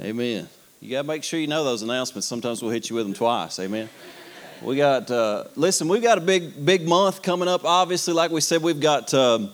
Amen. You got to make sure you know those announcements. Sometimes we'll hit you with them twice. Amen. We got, uh, listen, we've got a big, big month coming up. Obviously, like we said, we've got um,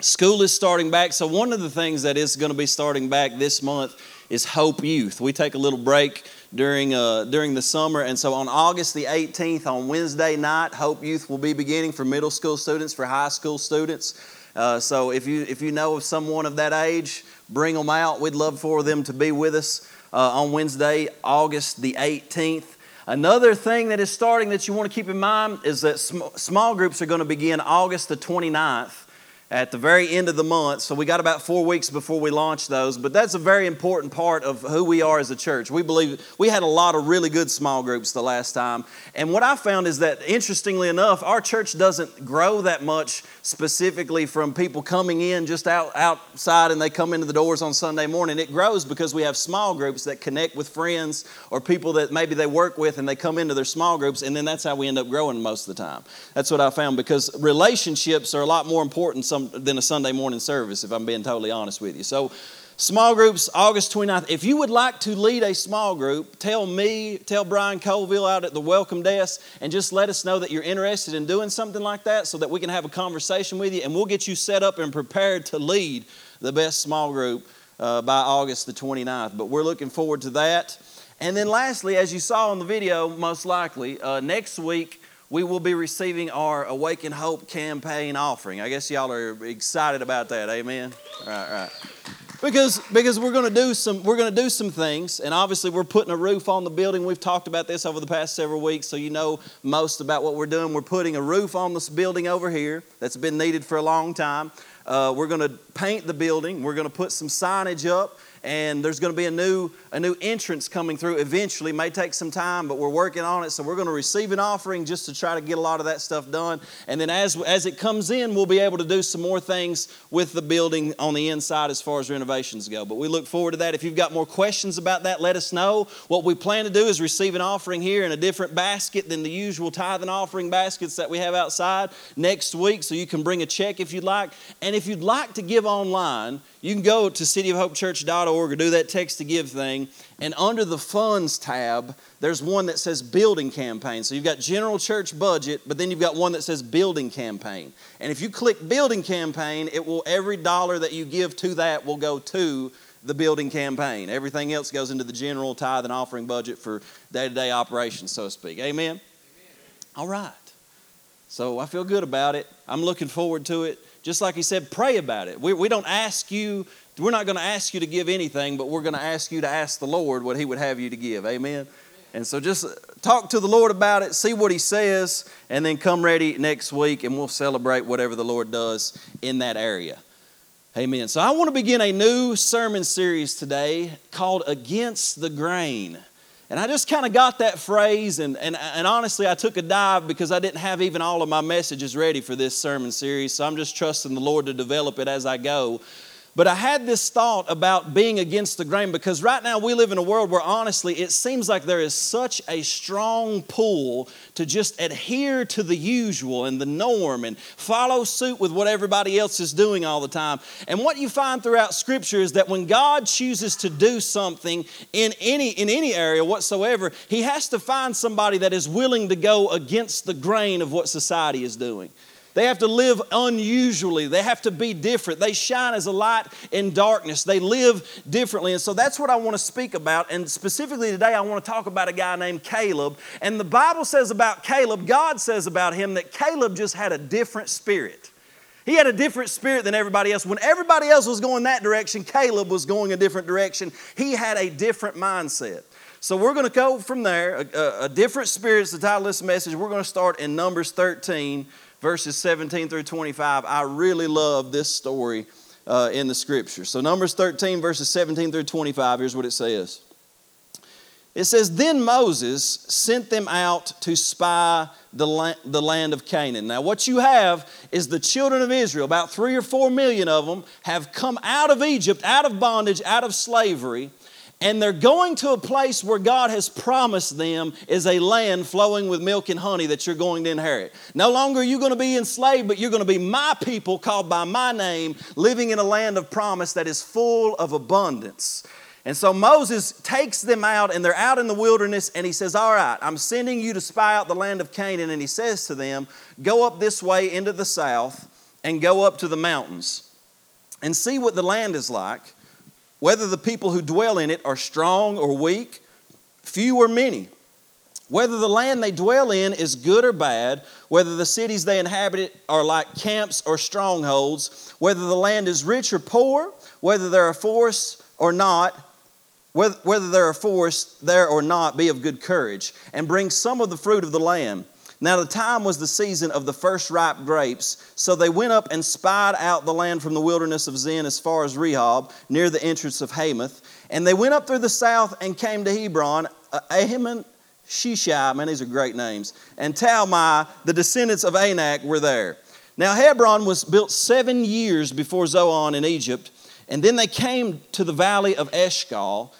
school is starting back. So, one of the things that is going to be starting back this month is Hope Youth. We take a little break during, uh, during the summer. And so, on August the 18th, on Wednesday night, Hope Youth will be beginning for middle school students, for high school students. Uh, so, if you, if you know of someone of that age, bring them out. We'd love for them to be with us uh, on Wednesday, August the 18th. Another thing that is starting that you want to keep in mind is that sm- small groups are going to begin August the 29th at the very end of the month. So we got about four weeks before we launch those. But that's a very important part of who we are as a church. We believe we had a lot of really good small groups the last time. And what I found is that, interestingly enough, our church doesn't grow that much specifically from people coming in just out, outside and they come into the doors on Sunday morning. It grows because we have small groups that connect with friends or people that maybe they work with and they come into their small groups. And then that's how we end up growing most of the time. That's what I found because relationships are a lot more important some, than a Sunday morning service, if I'm being totally honest with you. So, small groups, August 29th. If you would like to lead a small group, tell me, tell Brian Colville out at the welcome desk, and just let us know that you're interested in doing something like that so that we can have a conversation with you and we'll get you set up and prepared to lead the best small group uh, by August the 29th. But we're looking forward to that. And then, lastly, as you saw in the video, most likely, uh, next week, we will be receiving our Awaken Hope campaign offering. I guess y'all are excited about that. Amen. Right, right. Because because we're going to do some we're going to do some things, and obviously we're putting a roof on the building. We've talked about this over the past several weeks, so you know most about what we're doing. We're putting a roof on this building over here that's been needed for a long time. Uh, we're going to paint the building. We're going to put some signage up and there's going to be a new a new entrance coming through. Eventually may take some time but we're working on it. So we're going to receive an offering just to try to get a lot of that stuff done. And then as as it comes in we'll be able to do some more things with the building on the inside as far as renovations go. But we look forward to that. If you've got more questions about that let us know. What we plan to do is receive an offering here in a different basket than the usual tithe and offering baskets that we have outside next week. So you can bring a check if you'd like. And if you'd like to give online you can go to cityofhopechurch.org or do that text to give thing, and under the funds tab, there's one that says building campaign. So you've got general church budget, but then you've got one that says building campaign. And if you click building campaign, it will every dollar that you give to that will go to the building campaign. Everything else goes into the general tithe and offering budget for day to day operations, so to speak. Amen? Amen? All right. So I feel good about it. I'm looking forward to it. Just like he said, pray about it. We, we don't ask you, we're not going to ask you to give anything, but we're going to ask you to ask the Lord what he would have you to give. Amen? And so just uh, talk to the Lord about it, see what he says, and then come ready next week and we'll celebrate whatever the Lord does in that area. Amen. So I want to begin a new sermon series today called Against the Grain. And I just kind of got that phrase, and, and, and honestly, I took a dive because I didn't have even all of my messages ready for this sermon series. So I'm just trusting the Lord to develop it as I go. But I had this thought about being against the grain because right now we live in a world where honestly it seems like there is such a strong pull to just adhere to the usual and the norm and follow suit with what everybody else is doing all the time. And what you find throughout scripture is that when God chooses to do something in any in any area whatsoever, he has to find somebody that is willing to go against the grain of what society is doing. They have to live unusually. They have to be different. They shine as a light in darkness. They live differently. And so that's what I want to speak about. And specifically today, I want to talk about a guy named Caleb. And the Bible says about Caleb, God says about him that Caleb just had a different spirit. He had a different spirit than everybody else. When everybody else was going that direction, Caleb was going a different direction. He had a different mindset. So we're going to go from there. A, a, a different spirit is the title of this message. We're going to start in Numbers 13, verses 17 through 25. I really love this story uh, in the scripture. So, Numbers 13, verses 17 through 25, here's what it says. It says, Then Moses sent them out to spy the, land, the land of Canaan. Now, what you have is the children of Israel, about three or four million of them, have come out of Egypt, out of bondage, out of slavery and they're going to a place where God has promised them is a land flowing with milk and honey that you're going to inherit. No longer are you going to be enslaved, but you're going to be my people called by my name, living in a land of promise that is full of abundance. And so Moses takes them out, and they're out in the wilderness, and he says, All right, I'm sending you to spy out the land of Canaan. And he says to them, Go up this way into the south and go up to the mountains and see what the land is like, whether the people who dwell in it are strong or weak, few or many. Whether the land they dwell in is good or bad, whether the cities they inhabit are like camps or strongholds, whether the land is rich or poor, whether there are forests or not, whether, whether there are forests there or not, be of good courage, and bring some of the fruit of the land. Now, the time was the season of the first ripe grapes. So they went up and spied out the land from the wilderness of Zin as far as Rehob, near the entrance of Hamath. And they went up through the south and came to Hebron. Uh, Ahiman, Sheshai, man, these are great names, and Talmai, the descendants of Anak, were there. Now, Hebron was built seven years before Zoan in Egypt. And then they came to the valley of Eshcol.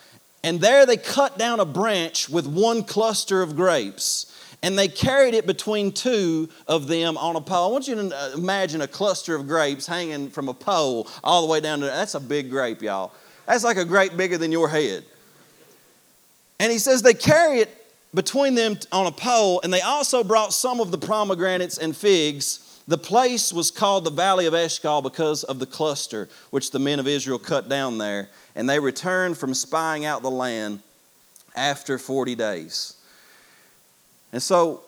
And there they cut down a branch with one cluster of grapes, and they carried it between two of them on a pole. I want you to uh, imagine a cluster of grapes hanging from a pole all the way down to that's a big grape, y'all. That's like a grape bigger than your head. And he says they carry it between them on a pole, and they also brought some of the pomegranates and figs the place was called the Valley of Eshcol because of the cluster which the men of Israel cut down there, and they returned from spying out the land after 40 days. And so,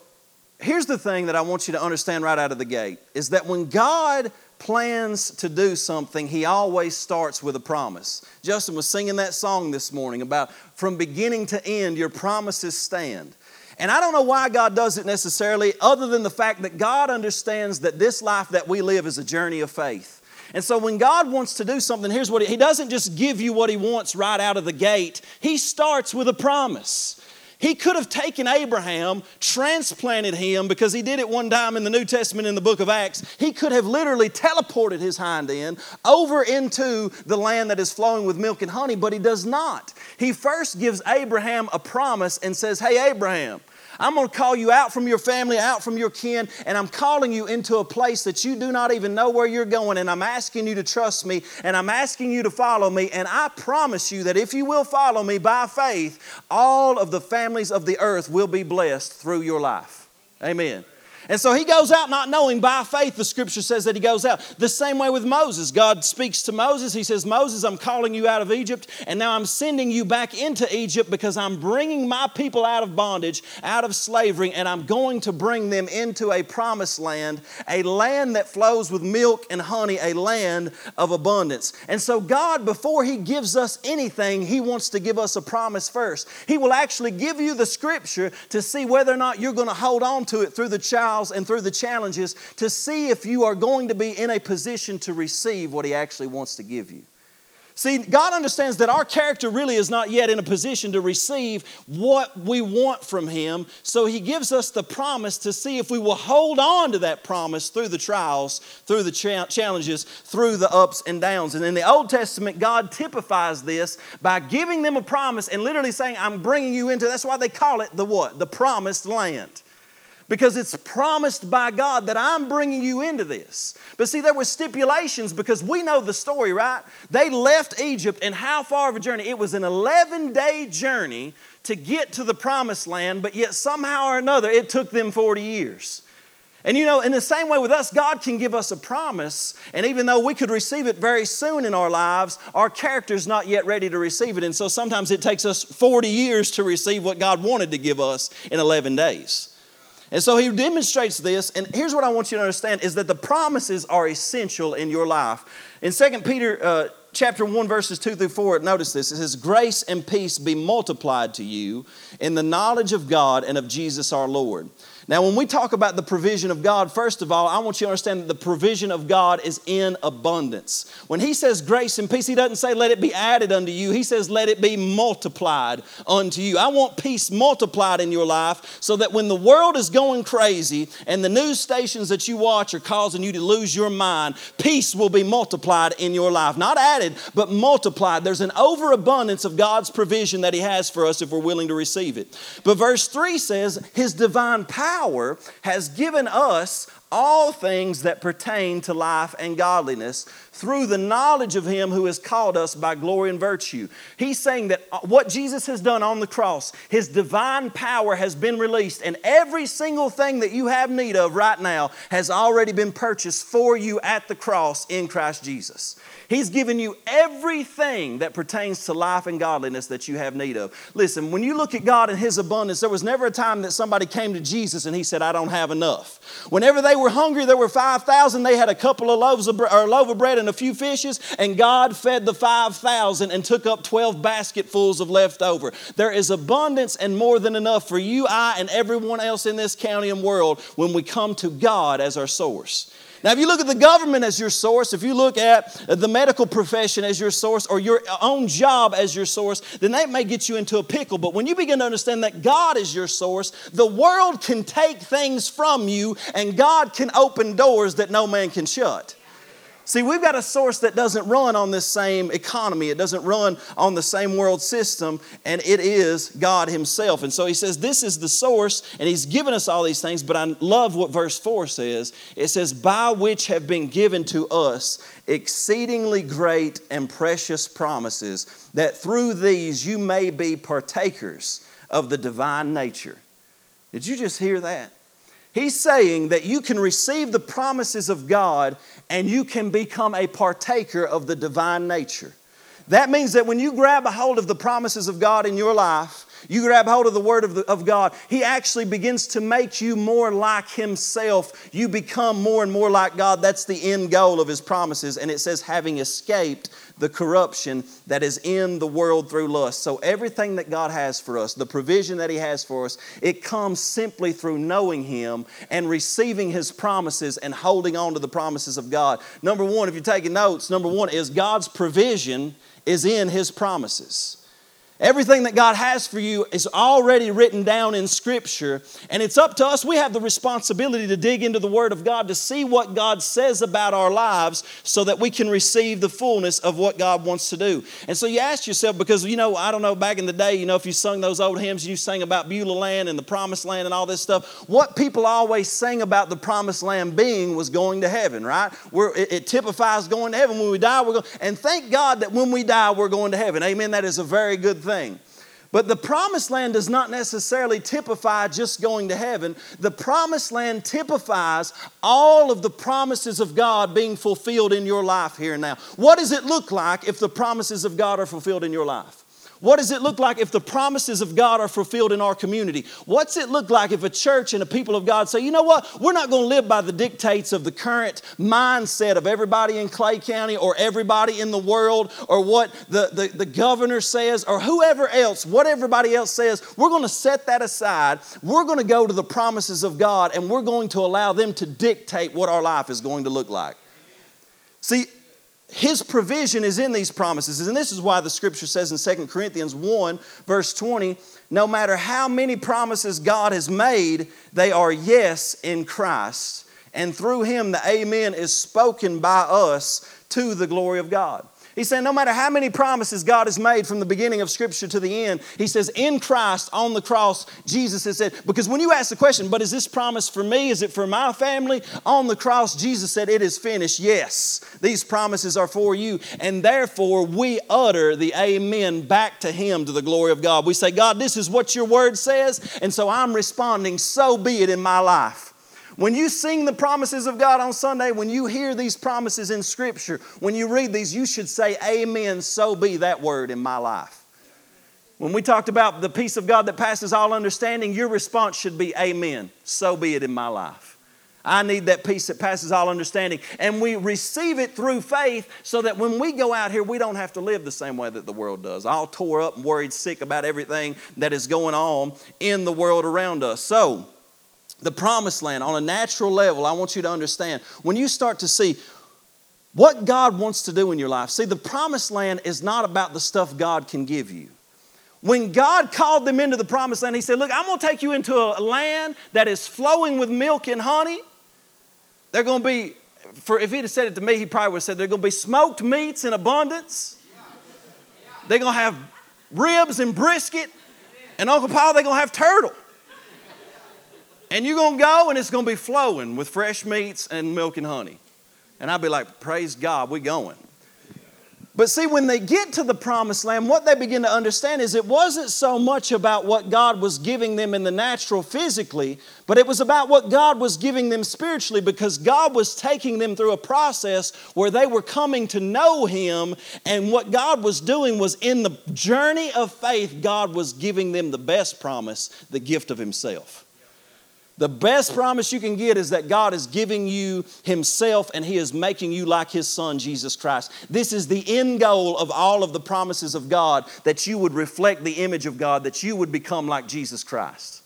here's the thing that I want you to understand right out of the gate is that when God plans to do something, He always starts with a promise. Justin was singing that song this morning about from beginning to end, your promises stand. And I don't know why God does it necessarily, other than the fact that God understands that this life that we live is a journey of faith. And so when God wants to do something, here's what He, he doesn't just give you what He wants right out of the gate, He starts with a promise. He could have taken Abraham, transplanted him, because he did it one time in the New Testament in the book of Acts. He could have literally teleported his hind end over into the land that is flowing with milk and honey, but he does not. He first gives Abraham a promise and says, Hey, Abraham, I'm going to call you out from your family, out from your kin, and I'm calling you into a place that you do not even know where you're going. And I'm asking you to trust me, and I'm asking you to follow me. And I promise you that if you will follow me by faith, all of the families of the earth will be blessed through your life. Amen. And so he goes out not knowing by faith, the scripture says that he goes out. The same way with Moses. God speaks to Moses. He says, Moses, I'm calling you out of Egypt, and now I'm sending you back into Egypt because I'm bringing my people out of bondage, out of slavery, and I'm going to bring them into a promised land, a land that flows with milk and honey, a land of abundance. And so, God, before He gives us anything, He wants to give us a promise first. He will actually give you the scripture to see whether or not you're going to hold on to it through the child trials and through the challenges to see if you are going to be in a position to receive what He actually wants to give you. See, God understands that our character really is not yet in a position to receive what we want from Him. So He gives us the promise to see if we will hold on to that promise through the trials, through the cha- challenges, through the ups and downs. And in the Old Testament, God typifies this by giving them a promise and literally saying, I'm bringing you into, that's why they call it the what? The promised land because it's promised by God that I'm bringing you into this. But see, there were stipulations because we know the story, right? They left Egypt, and how far of a journey? It was an 11 day journey to get to the promised land, but yet somehow or another it took them 40 years. And you know, in the same way with us, God can give us a promise, and even though we could receive it very soon in our lives, our character's not yet ready to receive it. And so sometimes it takes us 40 years to receive what God wanted to give us in 11 days. And so he demonstrates this, and here's what I want you to understand is that the promises are essential in your life. In 2 Peter uh, chapter 1, verses 2 through 4, notice this. It says, Grace and peace be multiplied to you in the knowledge of God and of Jesus our Lord now, when we talk about the provision of God, first of all, I want you to understand that the provision of God is in abundance. When He says grace and peace, He doesn't say let it be added unto you, He says let it be multiplied unto you. I want peace multiplied in your life so that when the world is going crazy and the news stations that you watch are causing you to lose your mind, peace will be multiplied in your life. Not added, but multiplied. There's an overabundance of God's provision that He has for us if we're willing to receive it. But verse 3 says, His divine power power has given us all things that pertain to life and godliness through the knowledge of Him who has called us by glory and virtue. He's saying that uh, what Jesus has done on the cross, His divine power has been released, and every single thing that you have need of right now has already been purchased for you at the cross in Christ Jesus. He's given you everything that pertains to life and godliness that you have need of. Listen, when you look at God and His abundance, there was never a time that somebody came to Jesus and He said, I don't have enough. Whenever they were hungry, there were 5,000, they had a couple of loaves of, or a loaf of bread and a few fishes, and God fed the 5,000 and took up 12 basketfuls of leftover. There is abundance and more than enough for you, I, and everyone else in this county and world when we come to God as our source. Now, if you look at the government as your source, if you look at the medical profession as your source, or your own job as your source, then that may get you into a pickle. But when you begin to understand that God is your source, the world can take things from you, and God can open doors that no man can shut. See, we've got a source that doesn't run on this same economy, it doesn't run on the same world system, and it is God Himself. And so He says, This is the source, and He's given us all these things. But I love what verse 4 says it says, By which have been given to us exceedingly great and precious promises, that through these you may be partakers of the divine nature. Did you just hear that? He's saying that you can receive the promises of God and you can become a partaker of the divine nature. That means that when you grab a hold of the promises of God in your life, you grab hold of the Word of, the, of God, He actually begins to make you more like Himself. You become more and more like God. That's the end goal of His promises. And it says, having escaped the corruption that is in the world through lust. So, everything that God has for us, the provision that He has for us, it comes simply through knowing Him and receiving His promises and holding on to the promises of God. Number one, if you're taking notes, number one is God's provision is in His promises. Everything that God has for you is already written down in Scripture, and it's up to us. We have the responsibility to dig into the Word of God to see what God says about our lives so that we can receive the fullness of what God wants to do. And so you ask yourself, because you know, I don't know, back in the day, you know, if you sung those old hymns, you sang about Beulah land and the promised land and all this stuff, what people always sang about the promised land being was going to heaven, right? Where it, it typifies going to heaven. When we die, we're going, and thank God that when we die, we're going to heaven. Amen. That is a very good thing thing. But the promised land does not necessarily typify just going to heaven. The promised land typifies all of the promises of God being fulfilled in your life here and now. What does it look like if the promises of God are fulfilled in your life? What does it look like if the promises of God are fulfilled in our community? What's it look like if a church and a people of God say, you know what, we're not going to live by the dictates of the current mindset of everybody in Clay County or everybody in the world or what the, the, the governor says or whoever else, what everybody else says. We're going to set that aside. We're going to go to the promises of God and we're going to allow them to dictate what our life is going to look like. See, his provision is in these promises. And this is why the scripture says in 2 Corinthians 1, verse 20, no matter how many promises God has made, they are yes in Christ. And through him, the amen is spoken by us to the glory of God. He's saying no matter how many promises God has made from the beginning of Scripture to the end, he says, in Christ on the cross, Jesus has said, because when you ask the question, but is this promise for me? Is it for my family? On the cross, Jesus said, it is finished. Yes, these promises are for you. And therefore, we utter the amen back to him to the glory of God. We say, God, this is what your word says, and so I'm responding, so be it in my life. When you sing the promises of God on Sunday, when you hear these promises in Scripture, when you read these, you should say, Amen, so be that word in my life. When we talked about the peace of God that passes all understanding, your response should be, Amen, so be it in my life. I need that peace that passes all understanding. And we receive it through faith so that when we go out here, we don't have to live the same way that the world does, all tore up and worried sick about everything that is going on in the world around us. So, the promised land on a natural level, I want you to understand when you start to see what God wants to do in your life. See, the promised land is not about the stuff God can give you. When God called them into the promised land, He said, Look, I'm going to take you into a land that is flowing with milk and honey. They're going to be, for if He'd have said it to me, He probably would have said, They're going to be smoked meats in abundance. They're going to have ribs and brisket. And Uncle Paul, they're going to have turtle. And you're going to go and it's going to be flowing with fresh meats and milk and honey. And I'd be like, Praise God, we're going. But see, when they get to the promised land, what they begin to understand is it wasn't so much about what God was giving them in the natural physically, but it was about what God was giving them spiritually because God was taking them through a process where they were coming to know Him. And what God was doing was in the journey of faith, God was giving them the best promise, the gift of Himself. The best promise you can get is that God is giving you Himself and He is making you like His Son, Jesus Christ. This is the end goal of all of the promises of God that you would reflect the image of God, that you would become like Jesus Christ.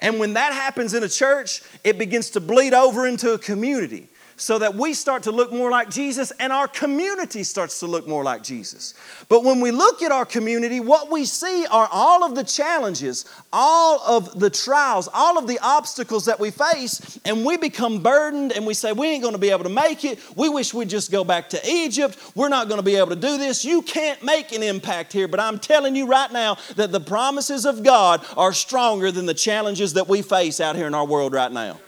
And when that happens in a church, it begins to bleed over into a community so that we start to look more like Jesus and our community starts to look more like Jesus. But when we look at our community, what we see are all of the challenges, all of the trials, all of the obstacles that we face, and we become burdened and we say, We ain't gonna be able to make it. We wish we'd just go back to Egypt. We're not gonna be able to do this. You can't make an impact here. But I'm telling you right now that the promises of God are stronger than the challenges that we face out here in our world right now.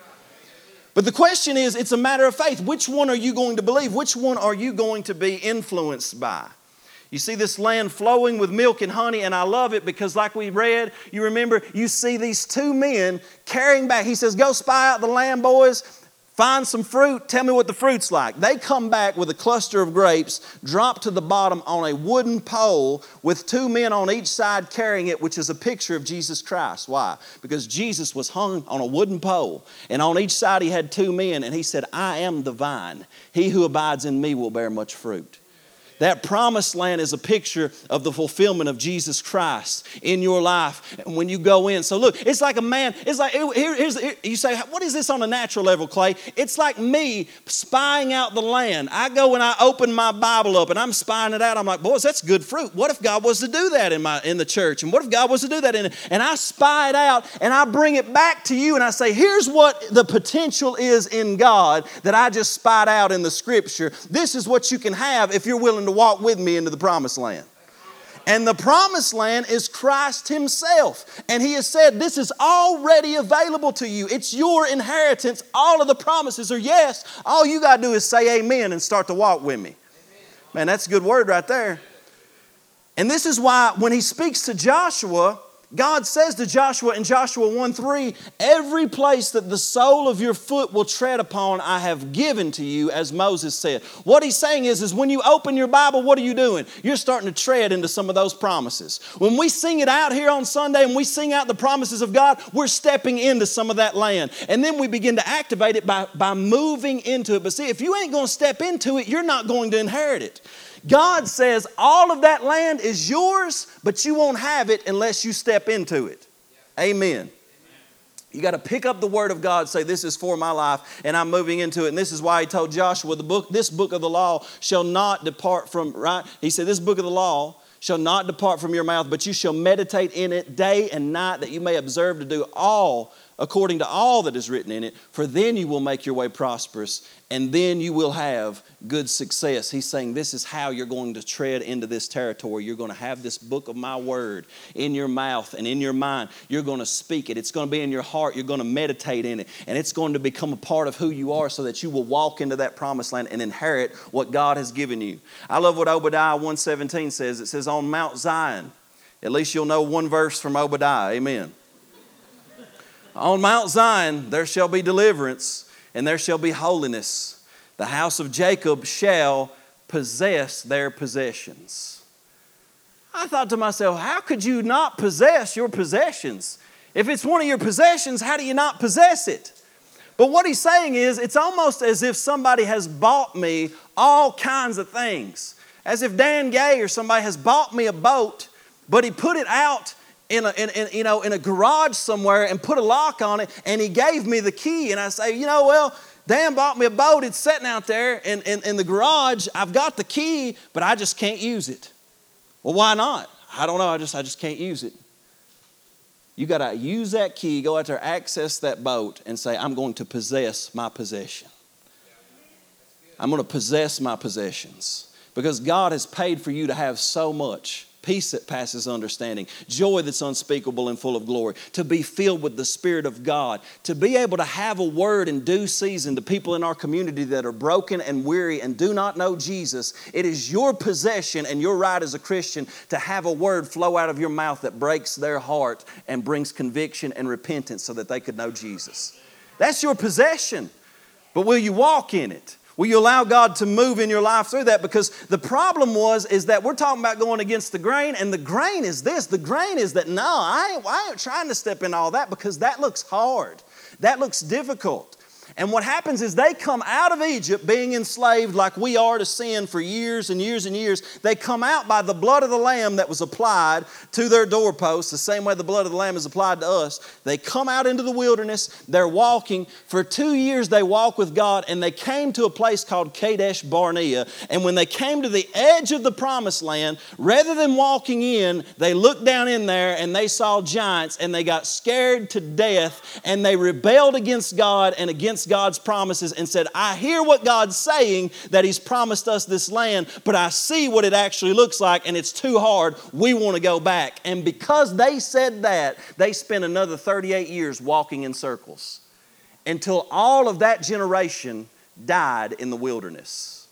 But the question is, it's a matter of faith. Which one are you going to believe? Which one are you going to be influenced by? You see this land flowing with milk and honey, and I love it because, like we read, you remember, you see these two men carrying back. He says, Go spy out the land, boys. Find some fruit, tell me what the fruit's like. They come back with a cluster of grapes dropped to the bottom on a wooden pole with two men on each side carrying it, which is a picture of Jesus Christ. Why? Because Jesus was hung on a wooden pole, and on each side he had two men, and he said, I am the vine. He who abides in me will bear much fruit. That promised land is a picture of the fulfillment of Jesus Christ in your life when you go in. So look, it's like a man, it's like, here, here's, here, you say, what is this on a natural level, Clay? It's like me spying out the land. I go and I open my Bible up and I'm spying it out. I'm like, boys, that's good fruit. What if God was to do that in, my, in the church? And what if God was to do that in it? And I spy it out and I bring it back to you and I say, here's what the potential is in God that I just spied out in the scripture. This is what you can have if you're willing to walk with me into the promised land. And the promised land is Christ Himself. And He has said, This is already available to you. It's your inheritance. All of the promises are yes. All you got to do is say amen and start to walk with me. Man, that's a good word right there. And this is why when He speaks to Joshua, God says to Joshua in Joshua 1 3, every place that the sole of your foot will tread upon, I have given to you, as Moses said. What he's saying is, is when you open your Bible, what are you doing? You're starting to tread into some of those promises. When we sing it out here on Sunday and we sing out the promises of God, we're stepping into some of that land. And then we begin to activate it by, by moving into it. But see, if you ain't going to step into it, you're not going to inherit it. God says all of that land is yours, but you won't have it unless you step into it. Amen. You got to pick up the word of God, say, This is for my life, and I'm moving into it. And this is why he told Joshua, the book, this book of the law shall not depart from, right? He said, This book of the law shall not depart from your mouth, but you shall meditate in it day and night, that you may observe to do all according to all that is written in it, for then you will make your way prosperous and then you will have good success. He's saying this is how you're going to tread into this territory. You're going to have this book of my word in your mouth and in your mind. You're going to speak it. It's going to be in your heart. You're going to meditate in it. And it's going to become a part of who you are so that you will walk into that promised land and inherit what God has given you. I love what Obadiah 117 says. It says, On Mount Zion, at least you'll know one verse from Obadiah. Amen. On Mount Zion there shall be deliverance, and there shall be holiness. The house of Jacob shall possess their possessions. I thought to myself, how could you not possess your possessions? If it's one of your possessions, how do you not possess it? But what he's saying is, it's almost as if somebody has bought me all kinds of things. As if Dan Gay or somebody has bought me a boat, but he put it out in a, in, in, you know, in a garage somewhere and put a lock on it, and he gave me the key. And I say, you know, well, Dan bought me a boat. It's sitting out there in, in, in the garage. I've got the key, but I just can't use it. Well, why not? I don't know. I just, I just can't use it. You got to use that key, go out there, access that boat, and say, I'm going to possess my possession. I'm going to possess my possessions because God has paid for you to have so much peace that passes understanding, joy that's unspeakable and full of glory, to be filled with the Spirit of God, to be able to have a word in due season to people in our community that are broken and weary and do not know Jesus. It is your possession and your right as a Christian to have a word flow out of your mouth that breaks their heart and brings conviction and repentance so that they could know Jesus. That's your possession. But will you walk in it? Will you allow God to move in your life through that? Because the problem was is that we're talking about going against the grain, and the grain is this. The grain is that no, I ain't, I ain't trying to step in all that because that looks hard. That looks difficult. And what happens is they come out of Egypt being enslaved like we are to sin for years and years and years. They come out by the blood of the Lamb that was applied to their doorposts, the same way the blood of the Lamb is applied to us. They come out into the wilderness. They're walking. For two years, they walk with God, and they came to a place called Kadesh Barnea. And when they came to the edge of the promised land, rather than walking in, they looked down in there and they saw giants, and they got scared to death, and they rebelled against God and against against God's promises and said, I hear what God's saying that He's promised us this land, but I see what it actually looks like and it's too hard. We want to go back. And because they said that, they spent another 38 years walking in circles until all of that generation died in the wilderness.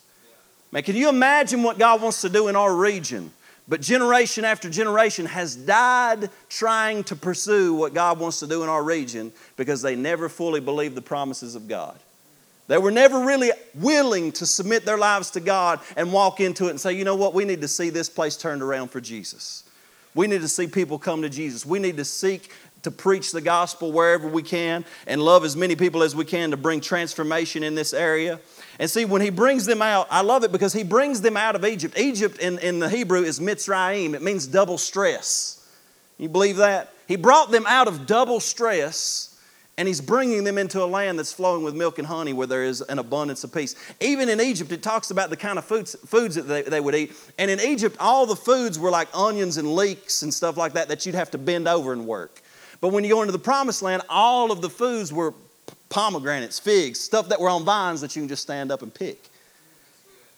Man, can you imagine what God wants to do in our region? But generation after generation has died trying to pursue what God wants to do in our region because they never fully believed the promises of God. They were never really willing to submit their lives to God and walk into it and say, you know what, we need to see this place turned around for Jesus. We need to see people come to Jesus. We need to seek to preach the gospel wherever we can and love as many people as we can to bring transformation in this area. And see, when he brings them out, I love it because he brings them out of Egypt. Egypt in, in the Hebrew is Mitzrayim, it means double stress. You believe that? He brought them out of double stress and he's bringing them into a land that's flowing with milk and honey where there is an abundance of peace. Even in Egypt, it talks about the kind of foods, foods that they, they would eat. And in Egypt, all the foods were like onions and leeks and stuff like that that you'd have to bend over and work. But when you go into the promised land, all of the foods were pomegranates, figs, stuff that were on vines that you can just stand up and pick.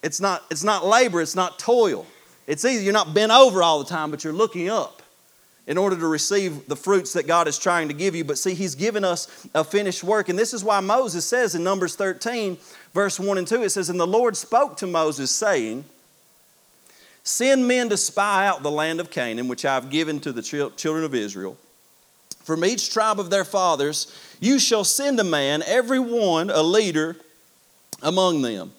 It's not, it's not labor, it's not toil. It's easy. You're not bent over all the time, but you're looking up in order to receive the fruits that God is trying to give you. But see, He's given us a finished work. And this is why Moses says in Numbers 13, verse 1 and 2, it says, And the Lord spoke to Moses, saying, Send men to spy out the land of Canaan, which I've given to the children of Israel. From each tribe of their fathers, you shall send a man, every one a leader among them.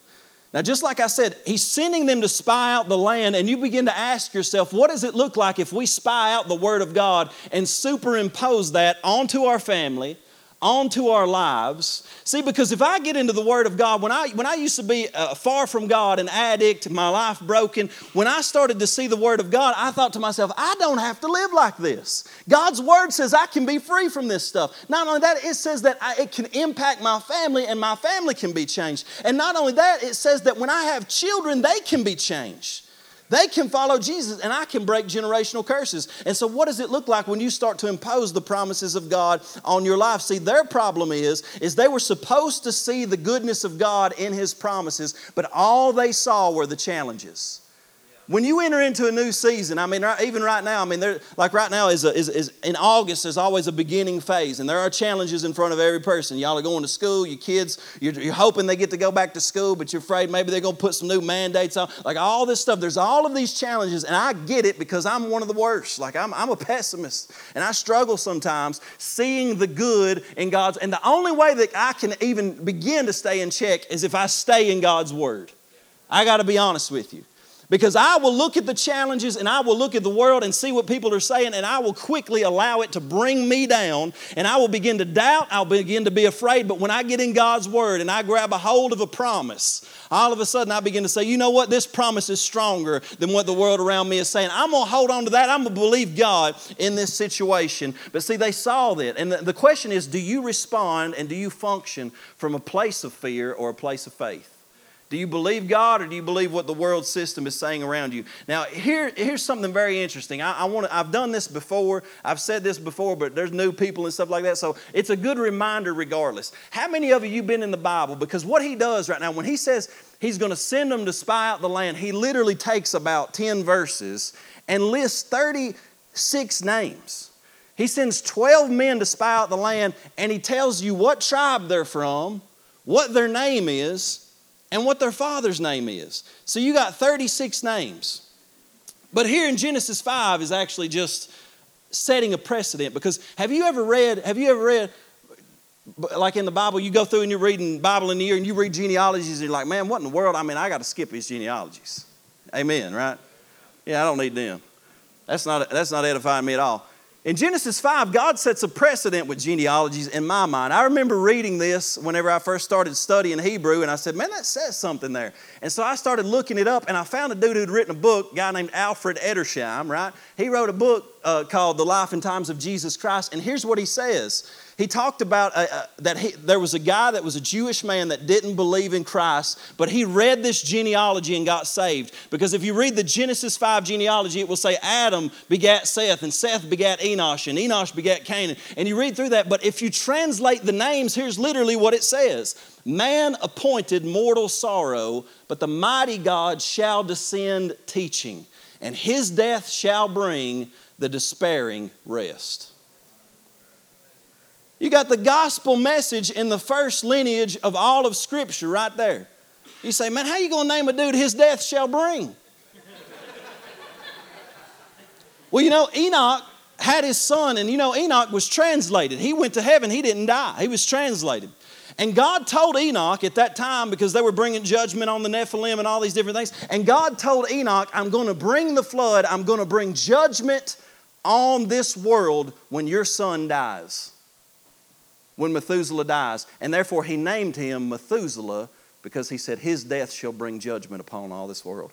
Now, just like I said, he's sending them to spy out the land, and you begin to ask yourself, what does it look like if we spy out the Word of God and superimpose that onto our family, onto our lives. See, because if I get into the Word of God, when I, when I used to be uh, far from God, an addict, my life broken, when I started to see the Word of God, I thought to myself, I don't have to live like this. God's Word says I can be free from this stuff. Not only that, it says that I, it can impact my family and my family can be changed. And not only that, it says that when I have children, they can be changed. They can follow Jesus and I can break generational curses. And so, what does it look like when you start to impose the promises of God on your life? See, their problem is, is they were supposed to see the goodness of God in His promises, but all they saw were the challenges. When you enter into a new season, I mean, even right now, I mean, like right now is, a, is, is in August is always a beginning phase, and there are challenges in front of every person. Y'all are going to school, your kids, you're, you're hoping they get to go back to school, but you're afraid maybe they're going to put some new mandates on. Like all this stuff, there's all of these challenges, and I get it because I'm one of the worst. Like I'm, I'm a pessimist, and I struggle sometimes seeing the good in God's. And the only way that I can even begin to stay in check is if I stay in God's Word. I got to be honest with you. Because I will look at the challenges and I will look at the world and see what people are saying, and I will quickly allow it to bring me down, and I will begin to doubt, I'll begin to be afraid. But when I get in God's Word and I grab a hold of a promise, all of a sudden I begin to say, you know what, this promise is stronger than what the world around me is saying. I'm gonna hold on to that, I'm gonna believe God in this situation. But see, they saw that, and the question is do you respond and do you function from a place of fear or a place of faith? Do you believe God or do you believe what the world system is saying around you? Now, here, here's something very interesting. I, I want I've done this before, I've said this before, but there's new people and stuff like that. So it's a good reminder regardless. How many of you have been in the Bible? Because what he does right now, when he says he's going to send them to spy out the land, he literally takes about 10 verses and lists 36 names. He sends 12 men to spy out the land and he tells you what tribe they're from, what their name is and what their father's name is. So you got 36 names. But here in Genesis 5 is actually just setting a precedent because have you ever read, have you ever read, like in the Bible, you go through and you're reading Bible in the year and you read genealogies and you're like, man, what in the world? I mean, I got to skip these genealogies. Amen, right? Yeah, I don't need them. That's not, that's not edifying me at all. In Genesis 5, God sets a precedent with genealogies in my mind. I remember reading this whenever I first started studying Hebrew, and I said, man, that says something there. And so I started looking it up, and I found a dude who'd written a book, a guy named Alfred Edersheim, right? He wrote a book uh, called The Life and Times of Jesus Christ, and here's what he says he talked about uh, uh, that he, there was a guy that was a Jewish man that didn't believe in Christ, but he read this genealogy and got saved. Because if you read the Genesis 5 genealogy, it will say Adam begat Seth, and Seth begat Enosh, and Enosh begat Canaan. And you read through that, but if you translate the names, here's literally what it says Man appointed mortal sorrow, but the mighty God shall descend teaching, and his death shall bring the despairing rest. You got the gospel message in the first lineage of all of Scripture right there. You say, man, how you going to name a dude his death shall bring? well, you know, Enoch had his son, and you know, Enoch was translated. He went to heaven, he didn't die, he was translated. And God told Enoch at that time, because they were bringing judgment on the Nephilim and all these different things, and God told Enoch, I'm going to bring the flood, I'm going to bring judgment on this world when your son dies when Methuselah dies. And therefore, he named him Methuselah because he said, His death shall bring judgment upon all this world.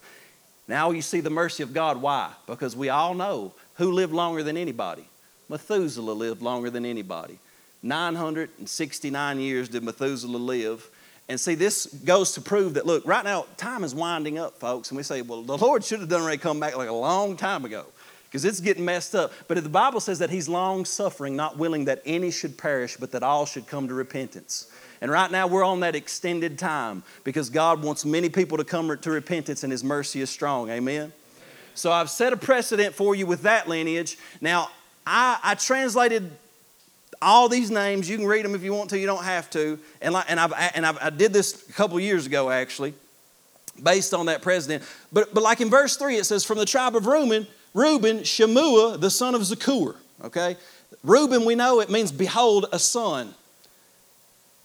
Now you see the mercy of God. Why? Because we all know who lived longer than anybody. Methuselah lived longer than anybody. 969 years did Methuselah live. And see, this goes to prove that, look, right now, time is winding up, folks. And we say, well, the Lord should have done already come back like a long time ago because it's getting messed up. But the Bible says that He's long suffering, not willing that any should perish, but that all should come to repentance. And right now we're on that extended time because God wants many people to come to repentance and His mercy is strong. Amen? So I've set a precedent for you with that lineage. Now, I, I translated all these names. You can read them if you want to, you don't have to. And, like, and, I've, and I've, I did this a couple years ago, actually, based on that precedent. But, but like in verse 3, it says, From the tribe of Reuben, Reuben, Shemua, the son of Zakur. Okay? Reuben, we know it means behold a son.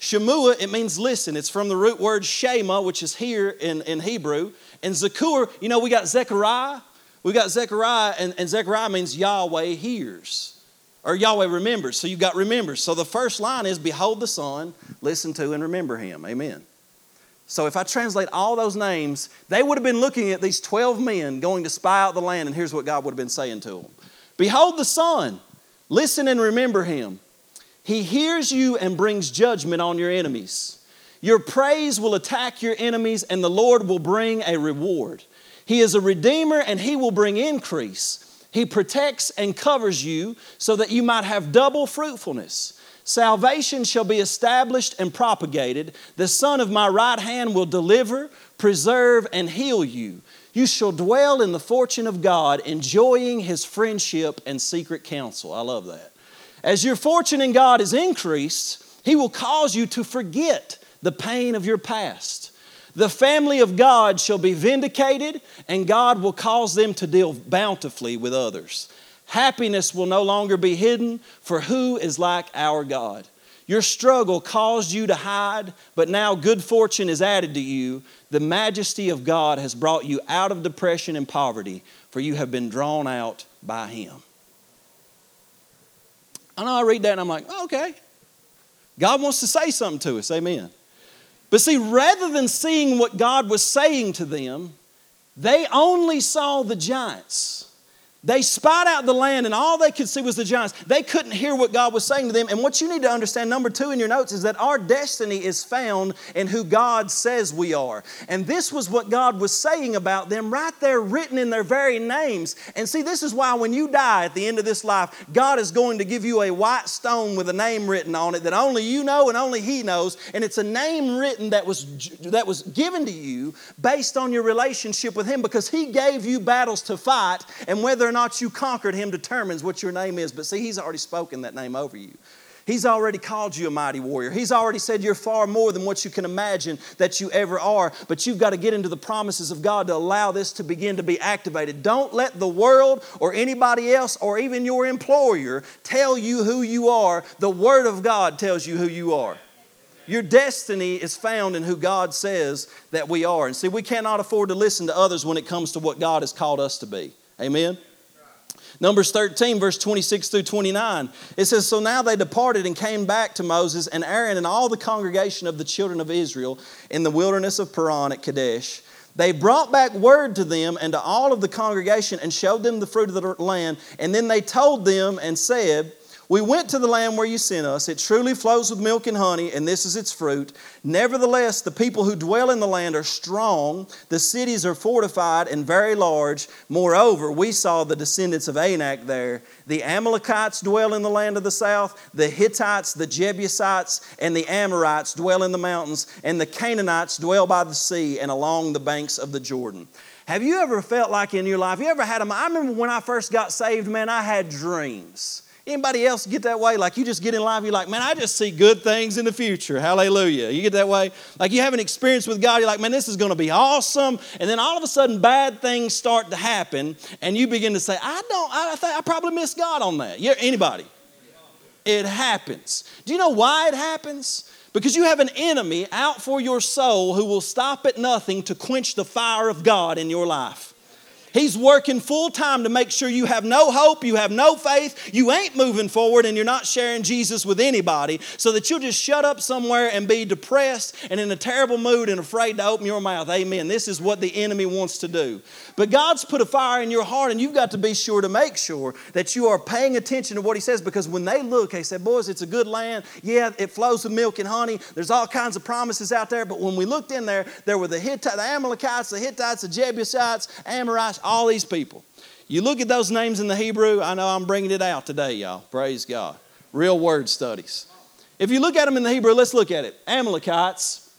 Shemua, it means listen. It's from the root word Shema, which is here in, in Hebrew. And Zakur, you know, we got Zechariah. We got Zechariah, and, and Zechariah means Yahweh hears. Or Yahweh remembers. So you've got remembers. So the first line is Behold the Son, listen to and remember him. Amen. So if I translate all those names, they would have been looking at these 12 men going to spy out the land, and here's what God would have been saying to them Behold the Son, listen and remember him. He hears you and brings judgment on your enemies. Your praise will attack your enemies, and the Lord will bring a reward. He is a redeemer, and he will bring increase. He protects and covers you so that you might have double fruitfulness. Salvation shall be established and propagated. The Son of my right hand will deliver, preserve, and heal you. You shall dwell in the fortune of God, enjoying his friendship and secret counsel. I love that. As your fortune in God is increased, he will cause you to forget the pain of your past. The family of God shall be vindicated, and God will cause them to deal bountifully with others. Happiness will no longer be hidden, for who is like our God? Your struggle caused you to hide, but now good fortune is added to you. The majesty of God has brought you out of depression and poverty, for you have been drawn out by Him. I know I read that and I'm like, oh, okay. God wants to say something to us, amen. But see, rather than seeing what God was saying to them, they only saw the giants. They spied out the land, and all they could see was the giants. They couldn't hear what God was saying to them. And what you need to understand, number two in your notes, is that our destiny is found in who God says we are. And this was what God was saying about them right there, written in their very names. And see, this is why when you die at the end of this life, God is going to give you a white stone with a name written on it that only you know and only He knows. And it's a name written that was, that was given to you based on your relationship with Him because He gave you battles to fight. And whether or not you conquered him determines what your name is. But see, he's already spoken that name over you. He's already called you a mighty warrior. He's already said you're far more than what you can imagine that you ever are. But you've got to get into the promises of God to allow this to begin to be activated. Don't let the world or anybody else or even your employer tell you who you are. The Word of God tells you who you are. Your destiny is found in who God says that we are. And see, we cannot afford to listen to others when it comes to what God has called us to be. Amen? Numbers 13, verse 26 through 29. It says, So now they departed and came back to Moses and Aaron and all the congregation of the children of Israel in the wilderness of Paran at Kadesh. They brought back word to them and to all of the congregation and showed them the fruit of the land. And then they told them and said, we went to the land where you sent us. It truly flows with milk and honey, and this is its fruit. Nevertheless, the people who dwell in the land are strong. The cities are fortified and very large. Moreover, we saw the descendants of Anak there. The Amalekites dwell in the land of the south. The Hittites, the Jebusites, and the Amorites dwell in the mountains. And the Canaanites dwell by the sea and along the banks of the Jordan. Have you ever felt like in your life, you ever had a, I remember when I first got saved, man, I had dreams. Anybody else get that way? Like you just get in life, you're like, man, I just see good things in the future. Hallelujah. You get that way? Like you have an experience with God, you're like, man, this is going to be awesome. And then all of a sudden, bad things start to happen, and you begin to say, I don't, I think I probably missed God on that. Yeah, anybody? It happens. Do you know why it happens? Because you have an enemy out for your soul who will stop at nothing to quench the fire of God in your life. He's working full time to make sure you have no hope, you have no faith, you ain't moving forward, and you're not sharing Jesus with anybody, so that you'll just shut up somewhere and be depressed and in a terrible mood and afraid to open your mouth. Amen. This is what the enemy wants to do. But God's put a fire in your heart, and you've got to be sure to make sure that you are paying attention to what He says, because when they look, they say, Boys, it's a good land. Yeah, it flows with milk and honey. There's all kinds of promises out there. But when we looked in there, there were the Hittites, the Amalekites, the Hittites, the Jebusites, Amorites, all these people. You look at those names in the Hebrew, I know I'm bringing it out today, y'all. Praise God. Real word studies. If you look at them in the Hebrew, let's look at it. Amalekites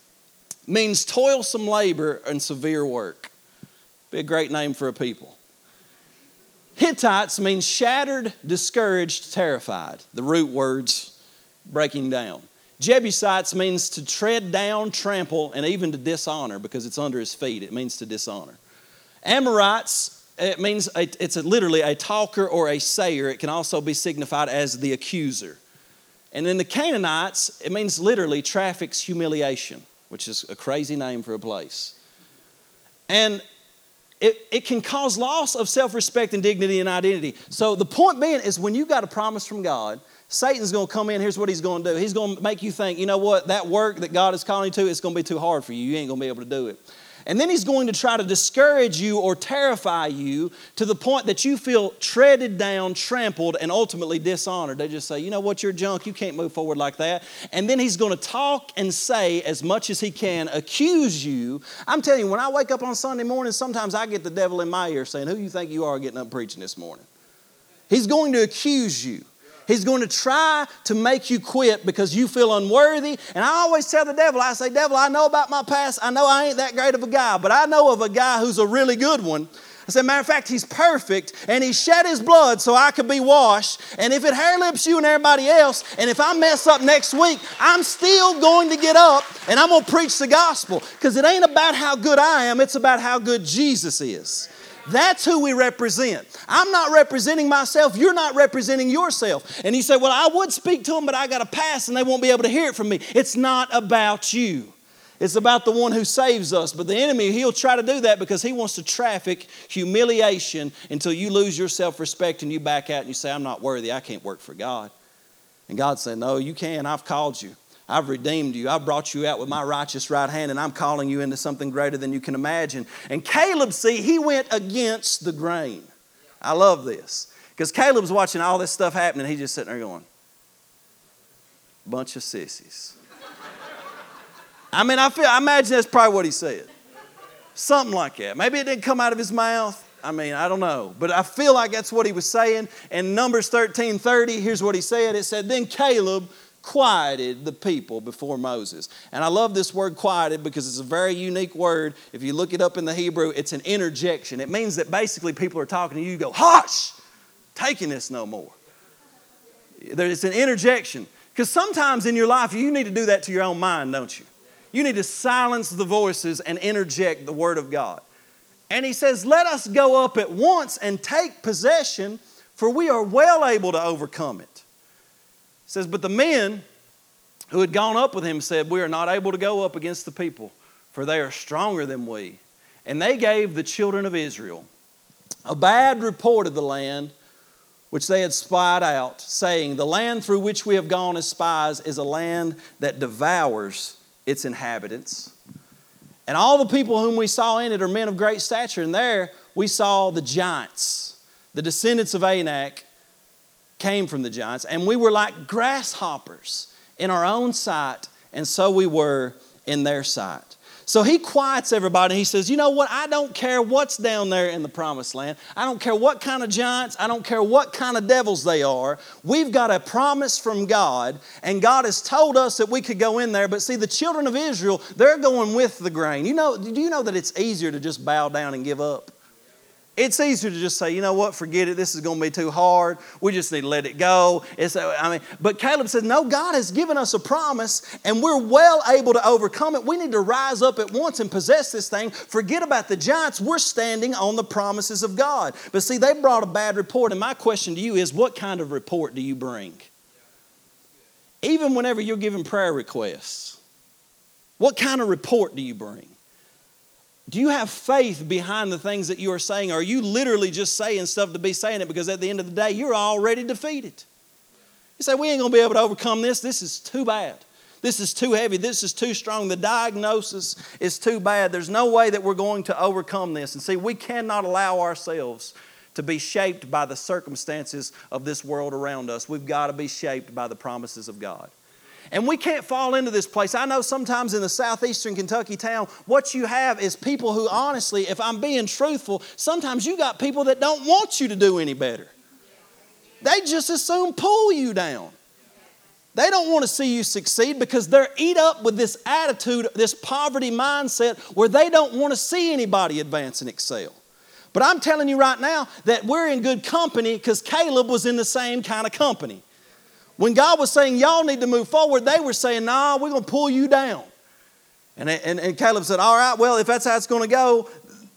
means toilsome labor and severe work. Be a great name for a people. Hittites means shattered, discouraged, terrified. The root words breaking down. Jebusites means to tread down, trample, and even to dishonor because it's under his feet. It means to dishonor. Amorites, it means it's literally a talker or a sayer. It can also be signified as the accuser. And then the Canaanites, it means literally traffics humiliation, which is a crazy name for a place. And it, it can cause loss of self respect and dignity and identity. So the point being is when you got a promise from God, Satan's going to come in. Here's what he's going to do. He's going to make you think, you know what, that work that God is calling you to, it's going to be too hard for you. You ain't going to be able to do it. And then he's going to try to discourage you or terrify you to the point that you feel treaded down, trampled, and ultimately dishonored. They just say, you know what, you're junk, you can't move forward like that. And then he's going to talk and say as much as he can, accuse you. I'm telling you, when I wake up on Sunday morning, sometimes I get the devil in my ear saying, Who you think you are getting up preaching this morning? He's going to accuse you. He's going to try to make you quit because you feel unworthy. And I always tell the devil, I say, Devil, I know about my past. I know I ain't that great of a guy, but I know of a guy who's a really good one. I said, matter of fact, he's perfect and he shed his blood so I could be washed. And if it hair lips you and everybody else, and if I mess up next week, I'm still going to get up and I'm going to preach the gospel because it ain't about how good I am, it's about how good Jesus is. That's who we represent. I'm not representing myself. You're not representing yourself. And you say, Well, I would speak to them, but I got to pass and they won't be able to hear it from me. It's not about you. It's about the one who saves us. But the enemy, he'll try to do that because he wants to traffic humiliation until you lose your self respect and you back out and you say, I'm not worthy. I can't work for God. And God said, No, you can. I've called you. I've redeemed you. I've brought you out with my righteous right hand, and I'm calling you into something greater than you can imagine. And Caleb, see, he went against the grain. I love this. Because Caleb's watching all this stuff happening. He's just sitting there going, bunch of sissies. I mean, I feel, I imagine that's probably what he said. Something like that. Maybe it didn't come out of his mouth. I mean, I don't know. But I feel like that's what he was saying. And Numbers 13 30, here's what he said. It said, Then Caleb quieted the people before Moses. And I love this word quieted because it's a very unique word. If you look it up in the Hebrew, it's an interjection. It means that basically people are talking to you, you go, hush, taking this no more. It's an interjection. Because sometimes in your life, you need to do that to your own mind, don't you? You need to silence the voices and interject the Word of God. And he says, Let us go up at once and take possession, for we are well able to overcome it. Says, But the men who had gone up with him said, We are not able to go up against the people, for they are stronger than we. And they gave the children of Israel a bad report of the land which they had spied out, saying, The land through which we have gone as spies is a land that devours its inhabitants. And all the people whom we saw in it are men of great stature. And there we saw the giants. The descendants of Anak came from the giants. And we were like grasshoppers in our own sight, and so we were in their sight. So he quiets everybody. He says, You know what? I don't care what's down there in the promised land. I don't care what kind of giants. I don't care what kind of devils they are. We've got a promise from God, and God has told us that we could go in there. But see, the children of Israel, they're going with the grain. You know, do you know that it's easier to just bow down and give up? It's easier to just say, you know what, forget it. This is going to be too hard. We just need to let it go. It's, I mean, but Caleb said, no, God has given us a promise, and we're well able to overcome it. We need to rise up at once and possess this thing. Forget about the giants. We're standing on the promises of God. But see, they brought a bad report, and my question to you is, what kind of report do you bring? Even whenever you're giving prayer requests, what kind of report do you bring? Do you have faith behind the things that you are saying? Or are you literally just saying stuff to be saying it because at the end of the day, you're already defeated? You say, We ain't gonna be able to overcome this. This is too bad. This is too heavy. This is too strong. The diagnosis is too bad. There's no way that we're going to overcome this. And see, we cannot allow ourselves to be shaped by the circumstances of this world around us. We've got to be shaped by the promises of God. And we can't fall into this place. I know sometimes in the southeastern Kentucky town, what you have is people who, honestly, if I'm being truthful, sometimes you got people that don't want you to do any better. They just assume pull you down. They don't want to see you succeed because they're eat up with this attitude, this poverty mindset where they don't want to see anybody advance and excel. But I'm telling you right now that we're in good company because Caleb was in the same kind of company. When God was saying, y'all need to move forward, they were saying, nah, we're going to pull you down. And, and, and Caleb said, all right, well, if that's how it's going to go,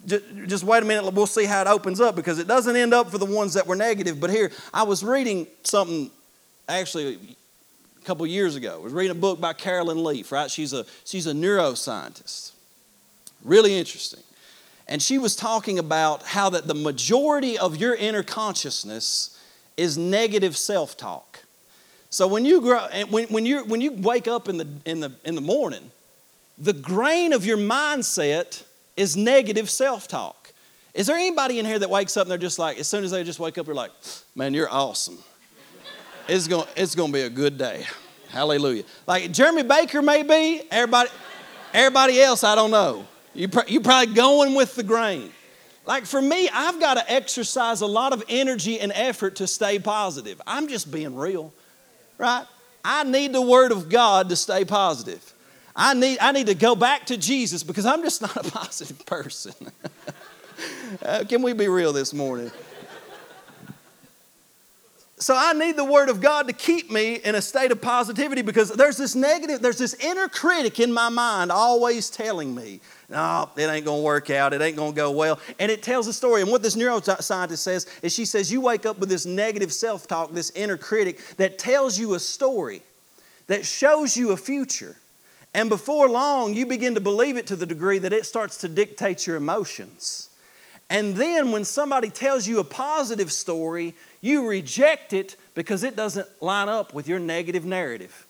just, just wait a minute, we'll see how it opens up because it doesn't end up for the ones that were negative. But here, I was reading something actually a couple years ago. I was reading a book by Carolyn Leaf, right? She's a, she's a neuroscientist. Really interesting. And she was talking about how that the majority of your inner consciousness is negative self talk. So when you grow, when, when, you when you wake up in the, in, the, in the morning, the grain of your mindset is negative self talk. Is there anybody in here that wakes up and they're just like, as soon as they just wake up, they're like, man, you're awesome. It's going it's to be a good day. Hallelujah. Like Jeremy Baker, maybe. Everybody, everybody else, I don't know. You, you're probably going with the grain. Like for me, I've got to exercise a lot of energy and effort to stay positive. I'm just being real right? I need the Word of God to stay positive. I need, I need to go back to Jesus because I'm just not a positive person. uh, can we be real this morning? So I need the Word of God to keep me in a state of positivity because there's this negative, there's this inner critic in my mind always telling me, no, it ain't gonna work out, it ain't gonna go well. And it tells a story. And what this neuroscientist says is she says, you wake up with this negative self talk, this inner critic that tells you a story, that shows you a future. And before long, you begin to believe it to the degree that it starts to dictate your emotions. And then when somebody tells you a positive story, you reject it because it doesn't line up with your negative narrative.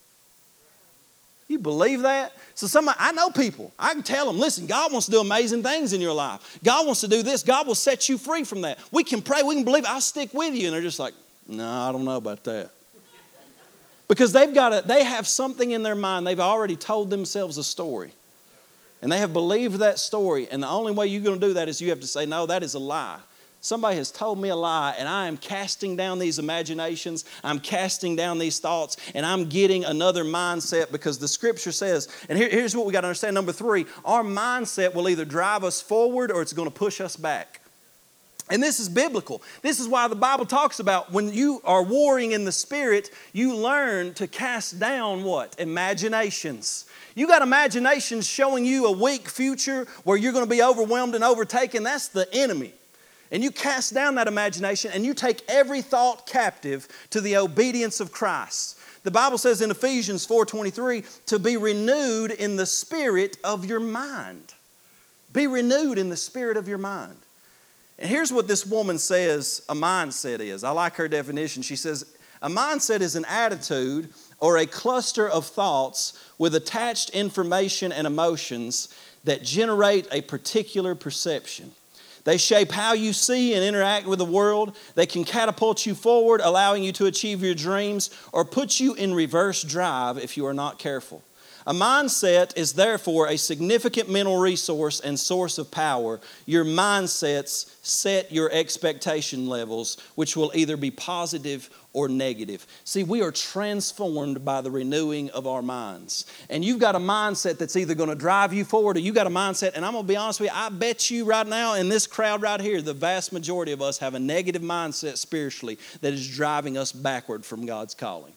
You believe that? So somebody, I know people. I can tell them, listen, God wants to do amazing things in your life. God wants to do this. God will set you free from that. We can pray, we can believe. I'll stick with you. And they're just like, no, I don't know about that. Because they've got a, they have something in their mind. They've already told themselves a story. And they have believed that story. And the only way you're going to do that is you have to say, no, that is a lie. Somebody has told me a lie, and I am casting down these imaginations. I'm casting down these thoughts, and I'm getting another mindset because the scripture says, and here, here's what we got to understand number three our mindset will either drive us forward or it's going to push us back. And this is biblical. This is why the Bible talks about when you are warring in the spirit, you learn to cast down what? Imaginations. You got imaginations showing you a weak future where you're going to be overwhelmed and overtaken. That's the enemy and you cast down that imagination and you take every thought captive to the obedience of Christ. The Bible says in Ephesians 4:23 to be renewed in the spirit of your mind. Be renewed in the spirit of your mind. And here's what this woman says a mindset is. I like her definition. She says a mindset is an attitude or a cluster of thoughts with attached information and emotions that generate a particular perception. They shape how you see and interact with the world. They can catapult you forward, allowing you to achieve your dreams, or put you in reverse drive if you are not careful. A mindset is therefore a significant mental resource and source of power. Your mindsets set your expectation levels, which will either be positive or negative. See, we are transformed by the renewing of our minds. And you've got a mindset that's either going to drive you forward or you've got a mindset, and I'm going to be honest with you, I bet you right now in this crowd right here, the vast majority of us have a negative mindset spiritually that is driving us backward from God's calling.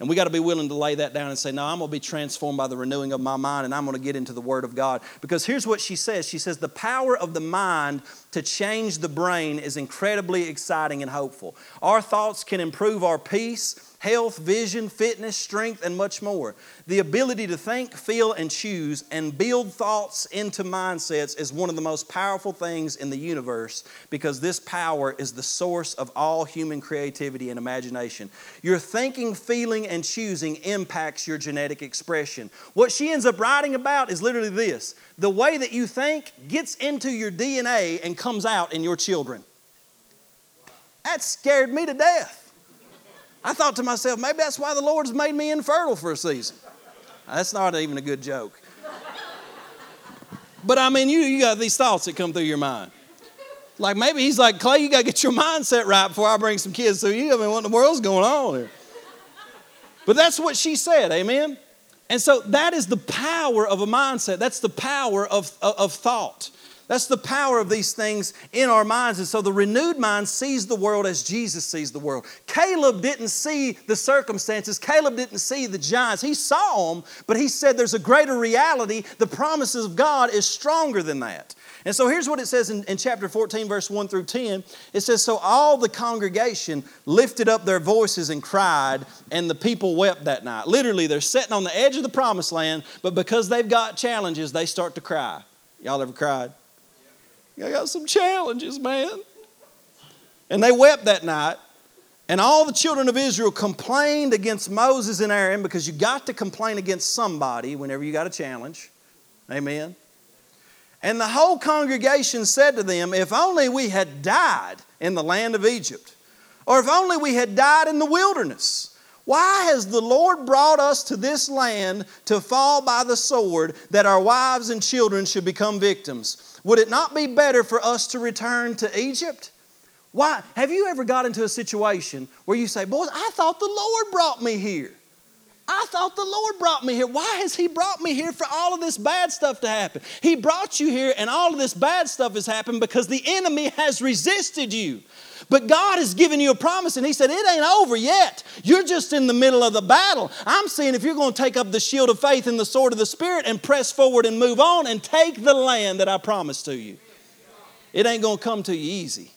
And we got to be willing to lay that down and say, No, I'm going to be transformed by the renewing of my mind and I'm going to get into the Word of God. Because here's what she says She says, The power of the mind to change the brain is incredibly exciting and hopeful. Our thoughts can improve our peace health, vision, fitness, strength, and much more. The ability to think, feel, and choose and build thoughts into mindsets is one of the most powerful things in the universe because this power is the source of all human creativity and imagination. Your thinking, feeling, and choosing impacts your genetic expression. What she ends up writing about is literally this the way that you think gets into your DNA and comes out in your children. That scared me to death. I thought to myself, maybe that's why the Lord's made me infertile for a season. That's not even a good joke. But I mean, you, you got these thoughts that come through your mind. Like maybe he's like, Clay, you got to get your mindset right before I bring some kids to you. I mean, what in the world's going on here? But that's what she said, amen? And so that is the power of a mindset. That's the power of, of, of thought. That's the power of these things in our minds. And so the renewed mind sees the world as Jesus sees the world. Caleb didn't see the circumstances, Caleb didn't see the giants. He saw them, but he said there's a greater reality. The promises of God is stronger than that. And so here's what it says in, in, chapter 14, verse 1 through 10. It says, So all the congregation lifted up their voices and cried, and the people wept that night. Literally, they're sitting on the edge of the promised land, but because they've got challenges, they start to cry. Y'all ever cried? I got some challenges, man. And they wept that night. And all the children of Israel complained against Moses and Aaron because you got to complain against somebody whenever you got a challenge. Amen. And the whole congregation said to them, If only we had died in the land of Egypt, or if only we had died in the wilderness. Why has the Lord brought us to this land to fall by the sword that our wives and children should become victims? Would it not be better for us to return to Egypt? Why? Have you ever got into a situation where you say, Boys, I thought the Lord brought me here? I thought the Lord brought me here. Why has He brought me here for all of this bad stuff to happen? He brought you here, and all of this bad stuff has happened because the enemy has resisted you. But God has given you a promise, and He said, It ain't over yet. You're just in the middle of the battle. I'm saying if you're going to take up the shield of faith and the sword of the Spirit and press forward and move on and take the land that I promised to you, it ain't going to come to you easy.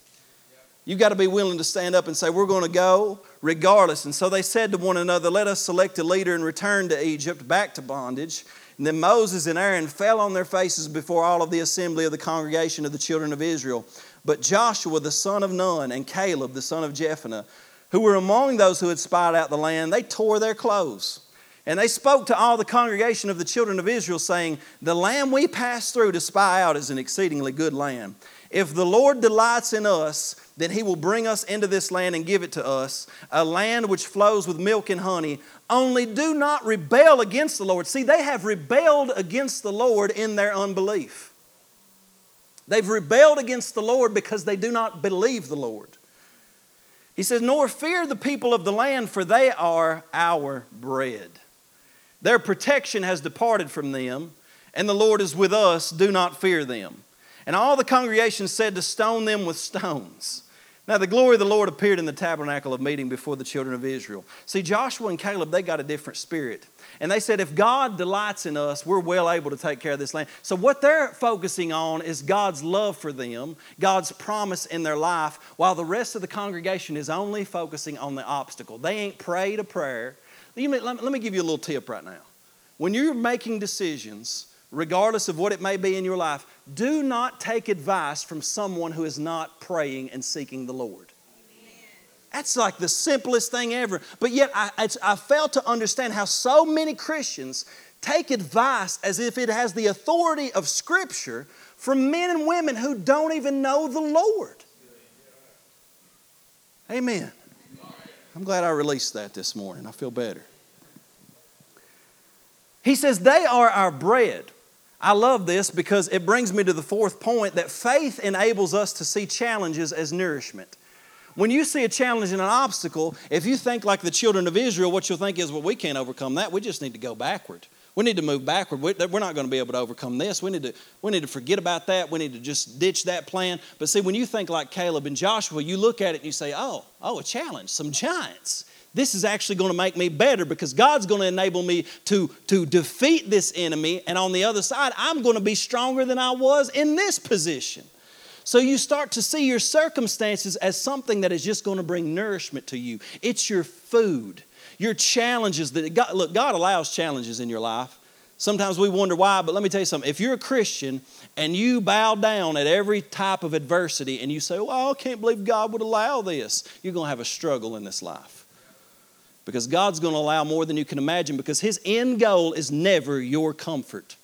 You've got to be willing to stand up and say, We're going to go regardless. And so they said to one another, Let us select a leader and return to Egypt, back to bondage. And then Moses and Aaron fell on their faces before all of the assembly of the congregation of the children of Israel. But Joshua the son of Nun and Caleb the son of Jephunneh, who were among those who had spied out the land, they tore their clothes. And they spoke to all the congregation of the children of Israel, saying, The land we passed through to spy out is an exceedingly good land. If the Lord delights in us, then he will bring us into this land and give it to us, a land which flows with milk and honey. Only do not rebel against the Lord. See, they have rebelled against the Lord in their unbelief. They've rebelled against the Lord because they do not believe the Lord. He says, Nor fear the people of the land, for they are our bread. Their protection has departed from them, and the Lord is with us. Do not fear them. And all the congregation said to stone them with stones. Now, the glory of the Lord appeared in the tabernacle of meeting before the children of Israel. See, Joshua and Caleb, they got a different spirit. And they said, if God delights in us, we're well able to take care of this land. So, what they're focusing on is God's love for them, God's promise in their life, while the rest of the congregation is only focusing on the obstacle. They ain't prayed a prayer, let me give you a little tip right now. When you're making decisions, regardless of what it may be in your life, do not take advice from someone who is not praying and seeking the Lord. That's like the simplest thing ever. But yet, I, I fail to understand how so many Christians take advice as if it has the authority of Scripture from men and women who don't even know the Lord. Amen. I'm glad I released that this morning. I feel better. He says, They are our bread. I love this because it brings me to the fourth point that faith enables us to see challenges as nourishment. When you see a challenge and an obstacle, if you think like the children of Israel, what you'll think is, well, we can't overcome that. We just need to go backward. We need to move backward. We're not going to be able to overcome this. We need to, we need to forget about that. We need to just ditch that plan. But see, when you think like Caleb and Joshua, you look at it and you say, oh, oh, a challenge, some giants this is actually going to make me better because God's going to enable me to, to defeat this enemy. And on the other side, I'm going to be stronger than I was in this position. So you start to see your circumstances as something that is just going to bring nourishment to you. It's your food, your challenges that God, look, God allows challenges in your life. Sometimes we wonder why, but let me tell you something. If you're a Christian and you bow down at every type of adversity and you say, Well, I can't believe God would allow this, you're going to have a struggle in this life because God's going to allow more than you can imagine because His end goal is never your comfort.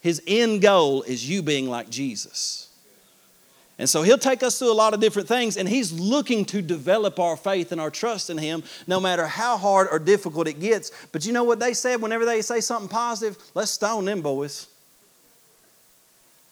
His end goal is you being like Jesus. And so he'll take us through a lot of different things, and he's looking to develop our faith and our trust in him no matter how hard or difficult it gets. But you know what they said whenever they say something positive? Let's stone them boys.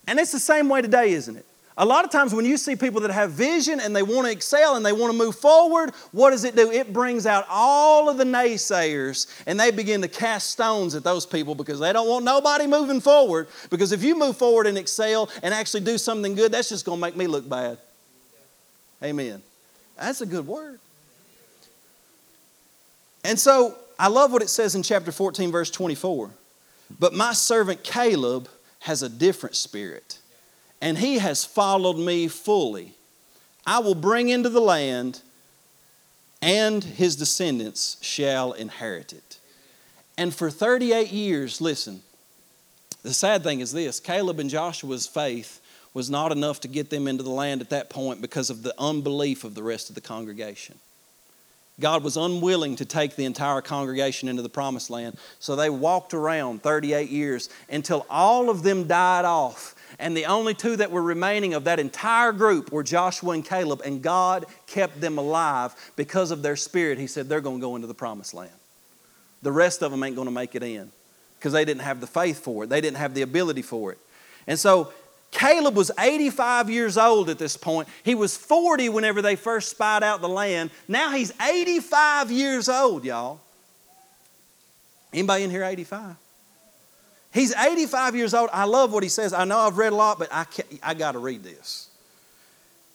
And it's the same way today, isn't it? A lot of times when you see people that have vision and they want to excel and they want to move forward, what does it do? It brings out all of the naysayers and they begin to cast stones at those people because they don't want nobody moving forward. Because if you move forward and excel and actually do something good, that's just going to make me look bad. Amen. That's a good word. And so I love what it says in chapter 14, verse 24. But my servant Caleb has a different spirit and he has followed me fully. I will bring into the land, and his descendants shall inherit it. And for 38 years, listen, the sad thing is this Caleb and Joshua's faith was not enough to get them into the land at that point because of the unbelief of the rest of the congregation. God was unwilling to take the entire congregation into the promised land. So they walked around 38 years until all of them died off and the only two that were remaining of that entire group were Joshua and Caleb, and God kept them alive because of their spirit. He said, They're going to go into the promised land. The rest of them ain't going to make it in because they didn't have the faith for it, they didn't have the ability for it. And so Caleb was 85 years old at this point. He was 40 whenever they first spied out the land. Now he's 85 years old, y'all. Anybody in here 85? He's 85 years old. I love what he says. I know I've read a lot, but I, I got to read this.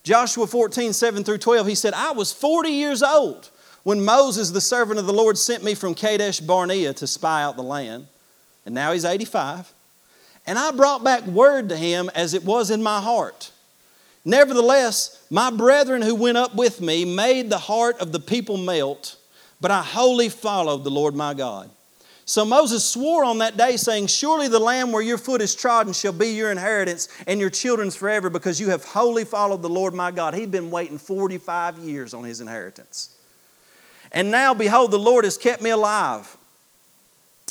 Joshua 14, 7 through 12, he said, I was 40 years old when Moses, the servant of the Lord, sent me from Kadesh Barnea to spy out the land. And now he's 85. And I brought back word to him as it was in my heart. Nevertheless, my brethren who went up with me made the heart of the people melt, but I wholly followed the Lord my God. So Moses swore on that day, saying, Surely the land where your foot is trodden shall be your inheritance and your children's forever, because you have wholly followed the Lord my God. He'd been waiting 45 years on his inheritance. And now, behold, the Lord has kept me alive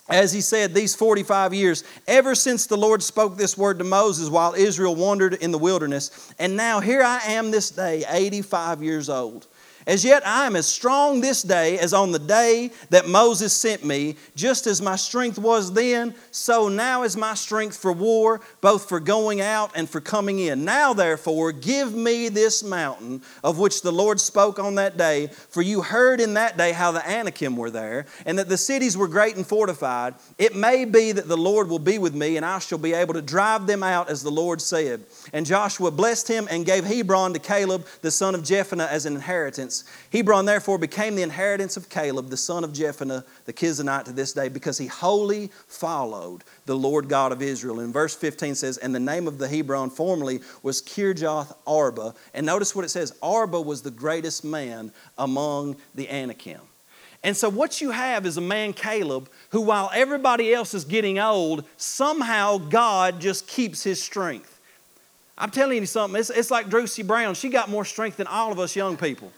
as he said, these 45 years, ever since the Lord spoke this word to Moses while Israel wandered in the wilderness. And now here I am this day, 85 years old. As yet I am as strong this day as on the day that Moses sent me. Just as my strength was then, so now is my strength for war, both for going out and for coming in. Now, therefore, give me this mountain of which the Lord spoke on that day. For you heard in that day how the Anakim were there, and that the cities were great and fortified. It may be that the Lord will be with me, and I shall be able to drive them out as the Lord said. And Joshua blessed him and gave Hebron to Caleb, the son of Jephunneh, as an inheritance inheritance. Hebron therefore became the inheritance of Caleb, the son of Jephunneh, the Kenizzite, to this day, because he wholly followed the Lord God of Israel. And verse 15 says, And the name of the Hebron formerly was Kirjath Arba. And notice what it says Arba was the greatest man among the Anakim. And so, what you have is a man, Caleb, who, while everybody else is getting old, somehow God just keeps his strength. I'm telling you something, it's, it's like Drusy Brown. She got more strength than all of us young people.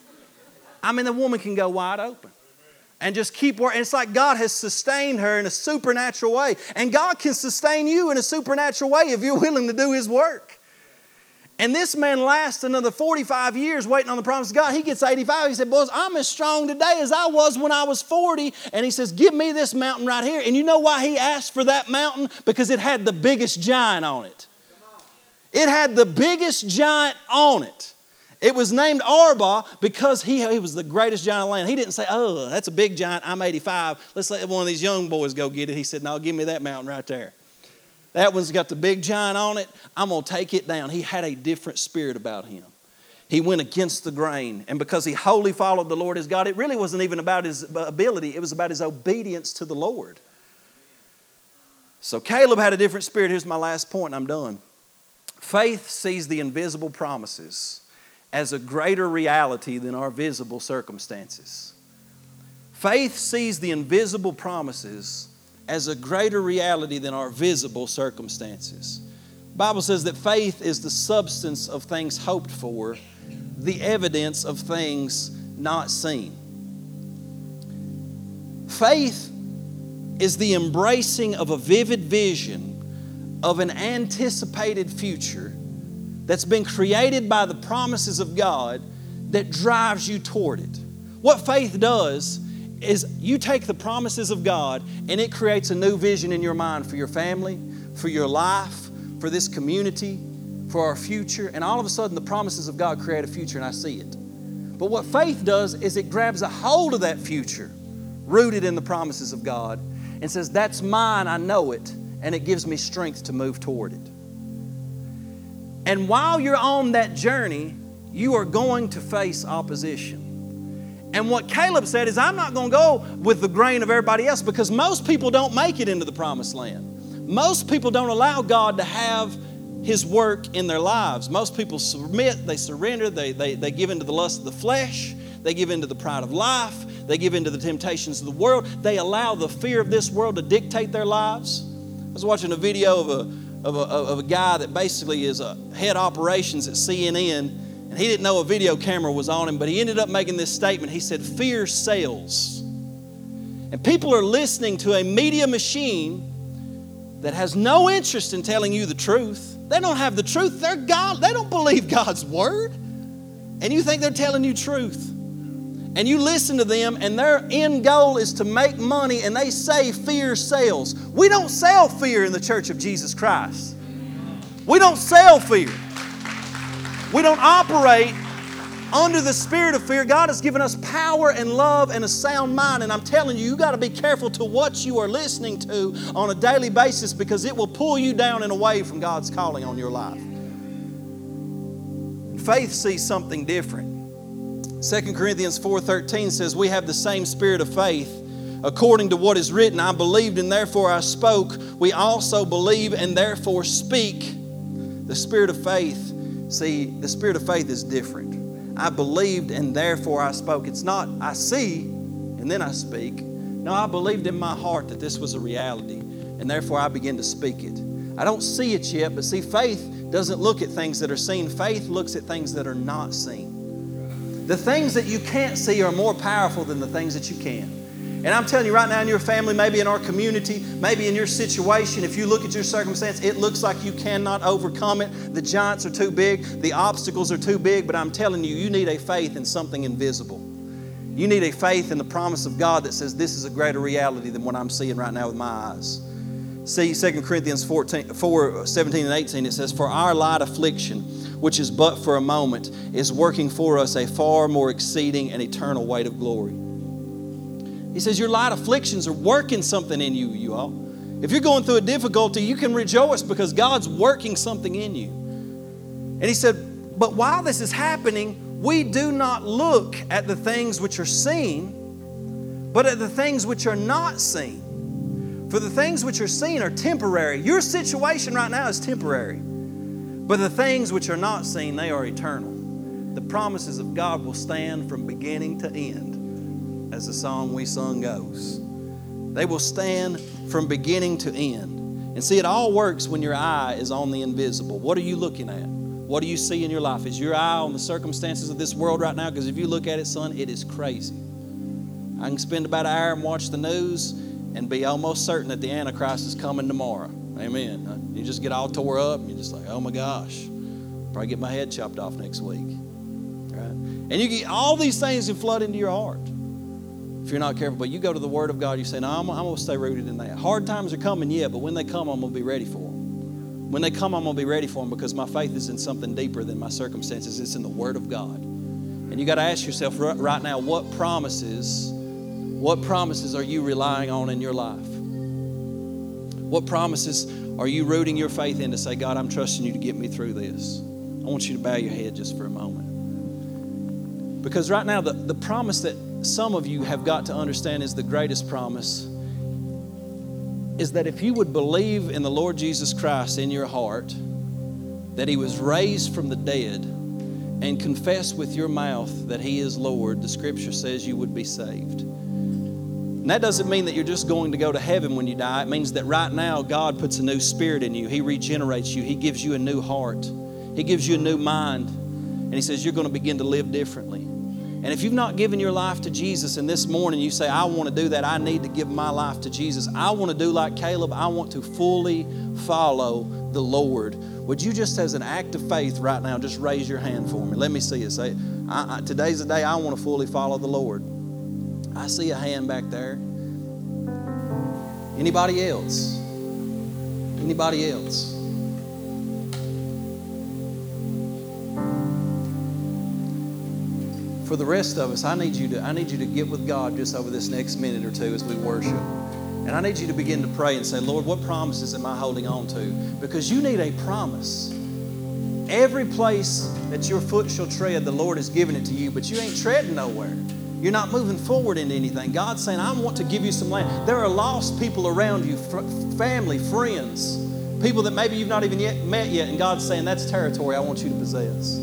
I mean, the woman can go wide open and just keep working. It's like God has sustained her in a supernatural way. And God can sustain you in a supernatural way if you're willing to do His work. And this man lasts another 45 years waiting on the promise of God. He gets 85. He said, Boys, I'm as strong today as I was when I was 40. And he says, Give me this mountain right here. And you know why he asked for that mountain? Because it had the biggest giant on it. It had the biggest giant on it. It was named Arba because he, he was the greatest giant of land. He didn't say, Oh, that's a big giant. I'm 85. Let's let one of these young boys go get it. He said, No, give me that mountain right there. That one's got the big giant on it. I'm going to take it down. He had a different spirit about him. He went against the grain. And because he wholly followed the Lord his God, it really wasn't even about his ability, it was about his obedience to the Lord. So Caleb had a different spirit. Here's my last point, and I'm done. Faith sees the invisible promises as a greater reality than our visible circumstances. Faith sees the invisible promises as a greater reality than our visible circumstances. Bible says that faith is the substance of things hoped for, the evidence of things not seen. Faith is the embracing of a vivid vision of an anticipated future that's been created by the promises of God that drives you toward it. What faith does is you take the promises of God and it creates a new vision in your mind for your family, for your life, for this community, for our future. And all of a sudden, the promises of God create a future and I see it. But what faith does is it grabs a hold of that future, rooted in the promises of God, and says, That's mine, I know it, and it gives me strength to move toward it. And while you're on that journey, you are going to face opposition. And what Caleb said is, I'm not going to go with the grain of everybody else because most people don't make it into the promised land. Most people don't allow God to have His work in their lives. Most people submit, they surrender, they, they, they give into the lust of the flesh, they give into the pride of life, they give into the temptations of the world, they allow the fear of this world to dictate their lives. I was watching a video of a of a, of a guy that basically is a head operations at CNN, and he didn't know a video camera was on him, but he ended up making this statement. He said, Fear sells. And people are listening to a media machine that has no interest in telling you the truth. They don't have the truth. They're God. They don't believe God's word. And you think they're telling you truth and you listen to them, and their end goal is to make money, and they say fear sells. We don't sell fear in the church of Jesus Christ. We don't sell fear. We don't operate under the spirit of fear. God has given us power and love and a sound mind. And I'm telling you, you got to be careful to what you are listening to on a daily basis because it will pull you down and away from God's calling on your life. Faith sees something different. 2 Corinthians 4:13 says we have the same spirit of faith. According to what is written I believed and therefore I spoke. We also believe and therefore speak. The spirit of faith see the spirit of faith is different. I believed and therefore I spoke. It's not I see and then I speak. No I believed in my heart that this was a reality and therefore I begin to speak it. I don't see it yet but see faith doesn't look at things that are seen. Faith looks at things that are not seen the things that you can't see are more powerful than the things that you can. And I'm telling you right now, in your family, maybe in our community, maybe in your situation, if you look at your circumstance, it looks like you cannot overcome it. The giants are too big, the obstacles are too big, but I'm telling you, you need a faith in something invisible. You need a faith in the promise of God that says this is a greater reality than what I'm seeing right now with my eyes. See 2 Corinthians 14, 4 17 and 18, it says, For our light affliction, which is but for a moment, is working for us a far more exceeding and eternal weight of glory. He says, Your light afflictions are working something in you, you all. If you're going through a difficulty, you can rejoice because God's working something in you. And he said, But while this is happening, we do not look at the things which are seen, but at the things which are not seen. For the things which are seen are temporary. Your situation right now is temporary. But the things which are not seen, they are eternal. The promises of God will stand from beginning to end, as the song we sung goes. They will stand from beginning to end. And see, it all works when your eye is on the invisible. What are you looking at? What do you see in your life? Is your eye on the circumstances of this world right now? Because if you look at it, son, it is crazy. I can spend about an hour and watch the news and be almost certain that the Antichrist is coming tomorrow. Amen. You just get all tore up. You're just like, oh my gosh, probably get my head chopped off next week. Right? And you get all these things that flood into your heart if you're not careful. But you go to the Word of God, you say, no, I'm, I'm going to stay rooted in that. Hard times are coming, yeah, but when they come, I'm going to be ready for them. When they come, I'm going to be ready for them because my faith is in something deeper than my circumstances. It's in the Word of God. And you got to ask yourself right now, what promises what promises are you relying on in your life? What promises are you rooting your faith in to say, God, I'm trusting you to get me through this? I want you to bow your head just for a moment. Because right now, the, the promise that some of you have got to understand is the greatest promise is that if you would believe in the Lord Jesus Christ in your heart, that He was raised from the dead, and confess with your mouth that He is Lord, the scripture says you would be saved. And that doesn't mean that you're just going to go to heaven when you die. It means that right now God puts a new spirit in you. He regenerates you. He gives you a new heart. He gives you a new mind. And He says you're going to begin to live differently. And if you've not given your life to Jesus and this morning you say, I want to do that, I need to give my life to Jesus, I want to do like Caleb, I want to fully follow the Lord. Would you just, as an act of faith right now, just raise your hand for me? Let me see it. Say, I, I, today's the day I want to fully follow the Lord. I see a hand back there. Anybody else? Anybody else? For the rest of us, I need you to I need you to get with God just over this next minute or two as we worship. And I need you to begin to pray and say, Lord, what promises am I holding on to? Because you need a promise. Every place that your foot shall tread, the Lord has given it to you, but you ain't treading nowhere. You're not moving forward into anything. God's saying, I want to give you some land. There are lost people around you, family, friends, people that maybe you've not even yet met yet, and God's saying, That's territory I want you to possess.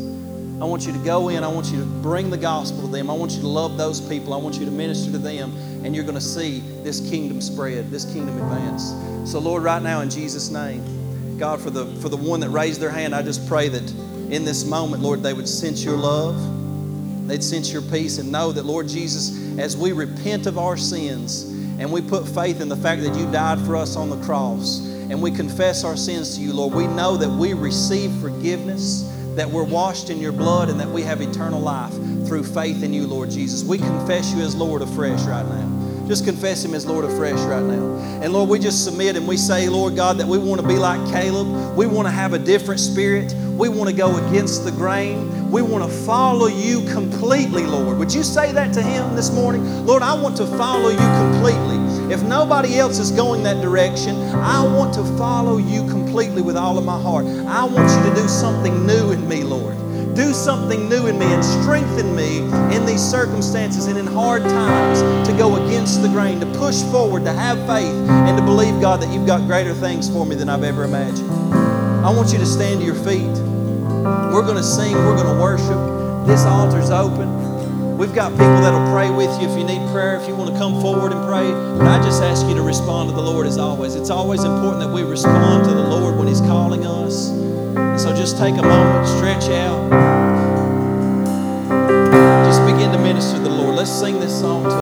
I want you to go in. I want you to bring the gospel to them. I want you to love those people. I want you to minister to them. And you're going to see this kingdom spread, this kingdom advance. So, Lord, right now in Jesus' name, God, for the, for the one that raised their hand, I just pray that in this moment, Lord, they would sense your love they'd sense your peace and know that, Lord Jesus, as we repent of our sins and we put faith in the fact that you died for us on the cross and we confess our sins to you, Lord, we know that we receive forgiveness, that we're washed in your blood, and that we have eternal life through faith in you, Lord Jesus. We confess you as Lord afresh right now. Just confess Him as Lord afresh right now. And Lord, we just submit and we say, Lord God, that we want to be like Caleb. We want to have a different spirit. We want to go against the grain. We want to follow you completely, Lord. Would you say that to him this morning? Lord, I want to follow you completely. If nobody else is going that direction, I want to follow you completely with all of my heart. I want you to do something new in me, Lord. Do something new in me and strengthen me in these circumstances and in hard times to go against the grain, to push forward, to have faith, and to believe, God, that you've got greater things for me than I've ever imagined. I want you to stand to your feet. We're going to sing, we're going to worship. This altar's open. We've got people that'll pray with you if you need prayer, if you want to come forward and pray. But I just ask you to respond to the Lord as always. It's always important that we respond to the Lord when He's calling us. so just take a moment, stretch out. Just begin to minister to the Lord. Let's sing this song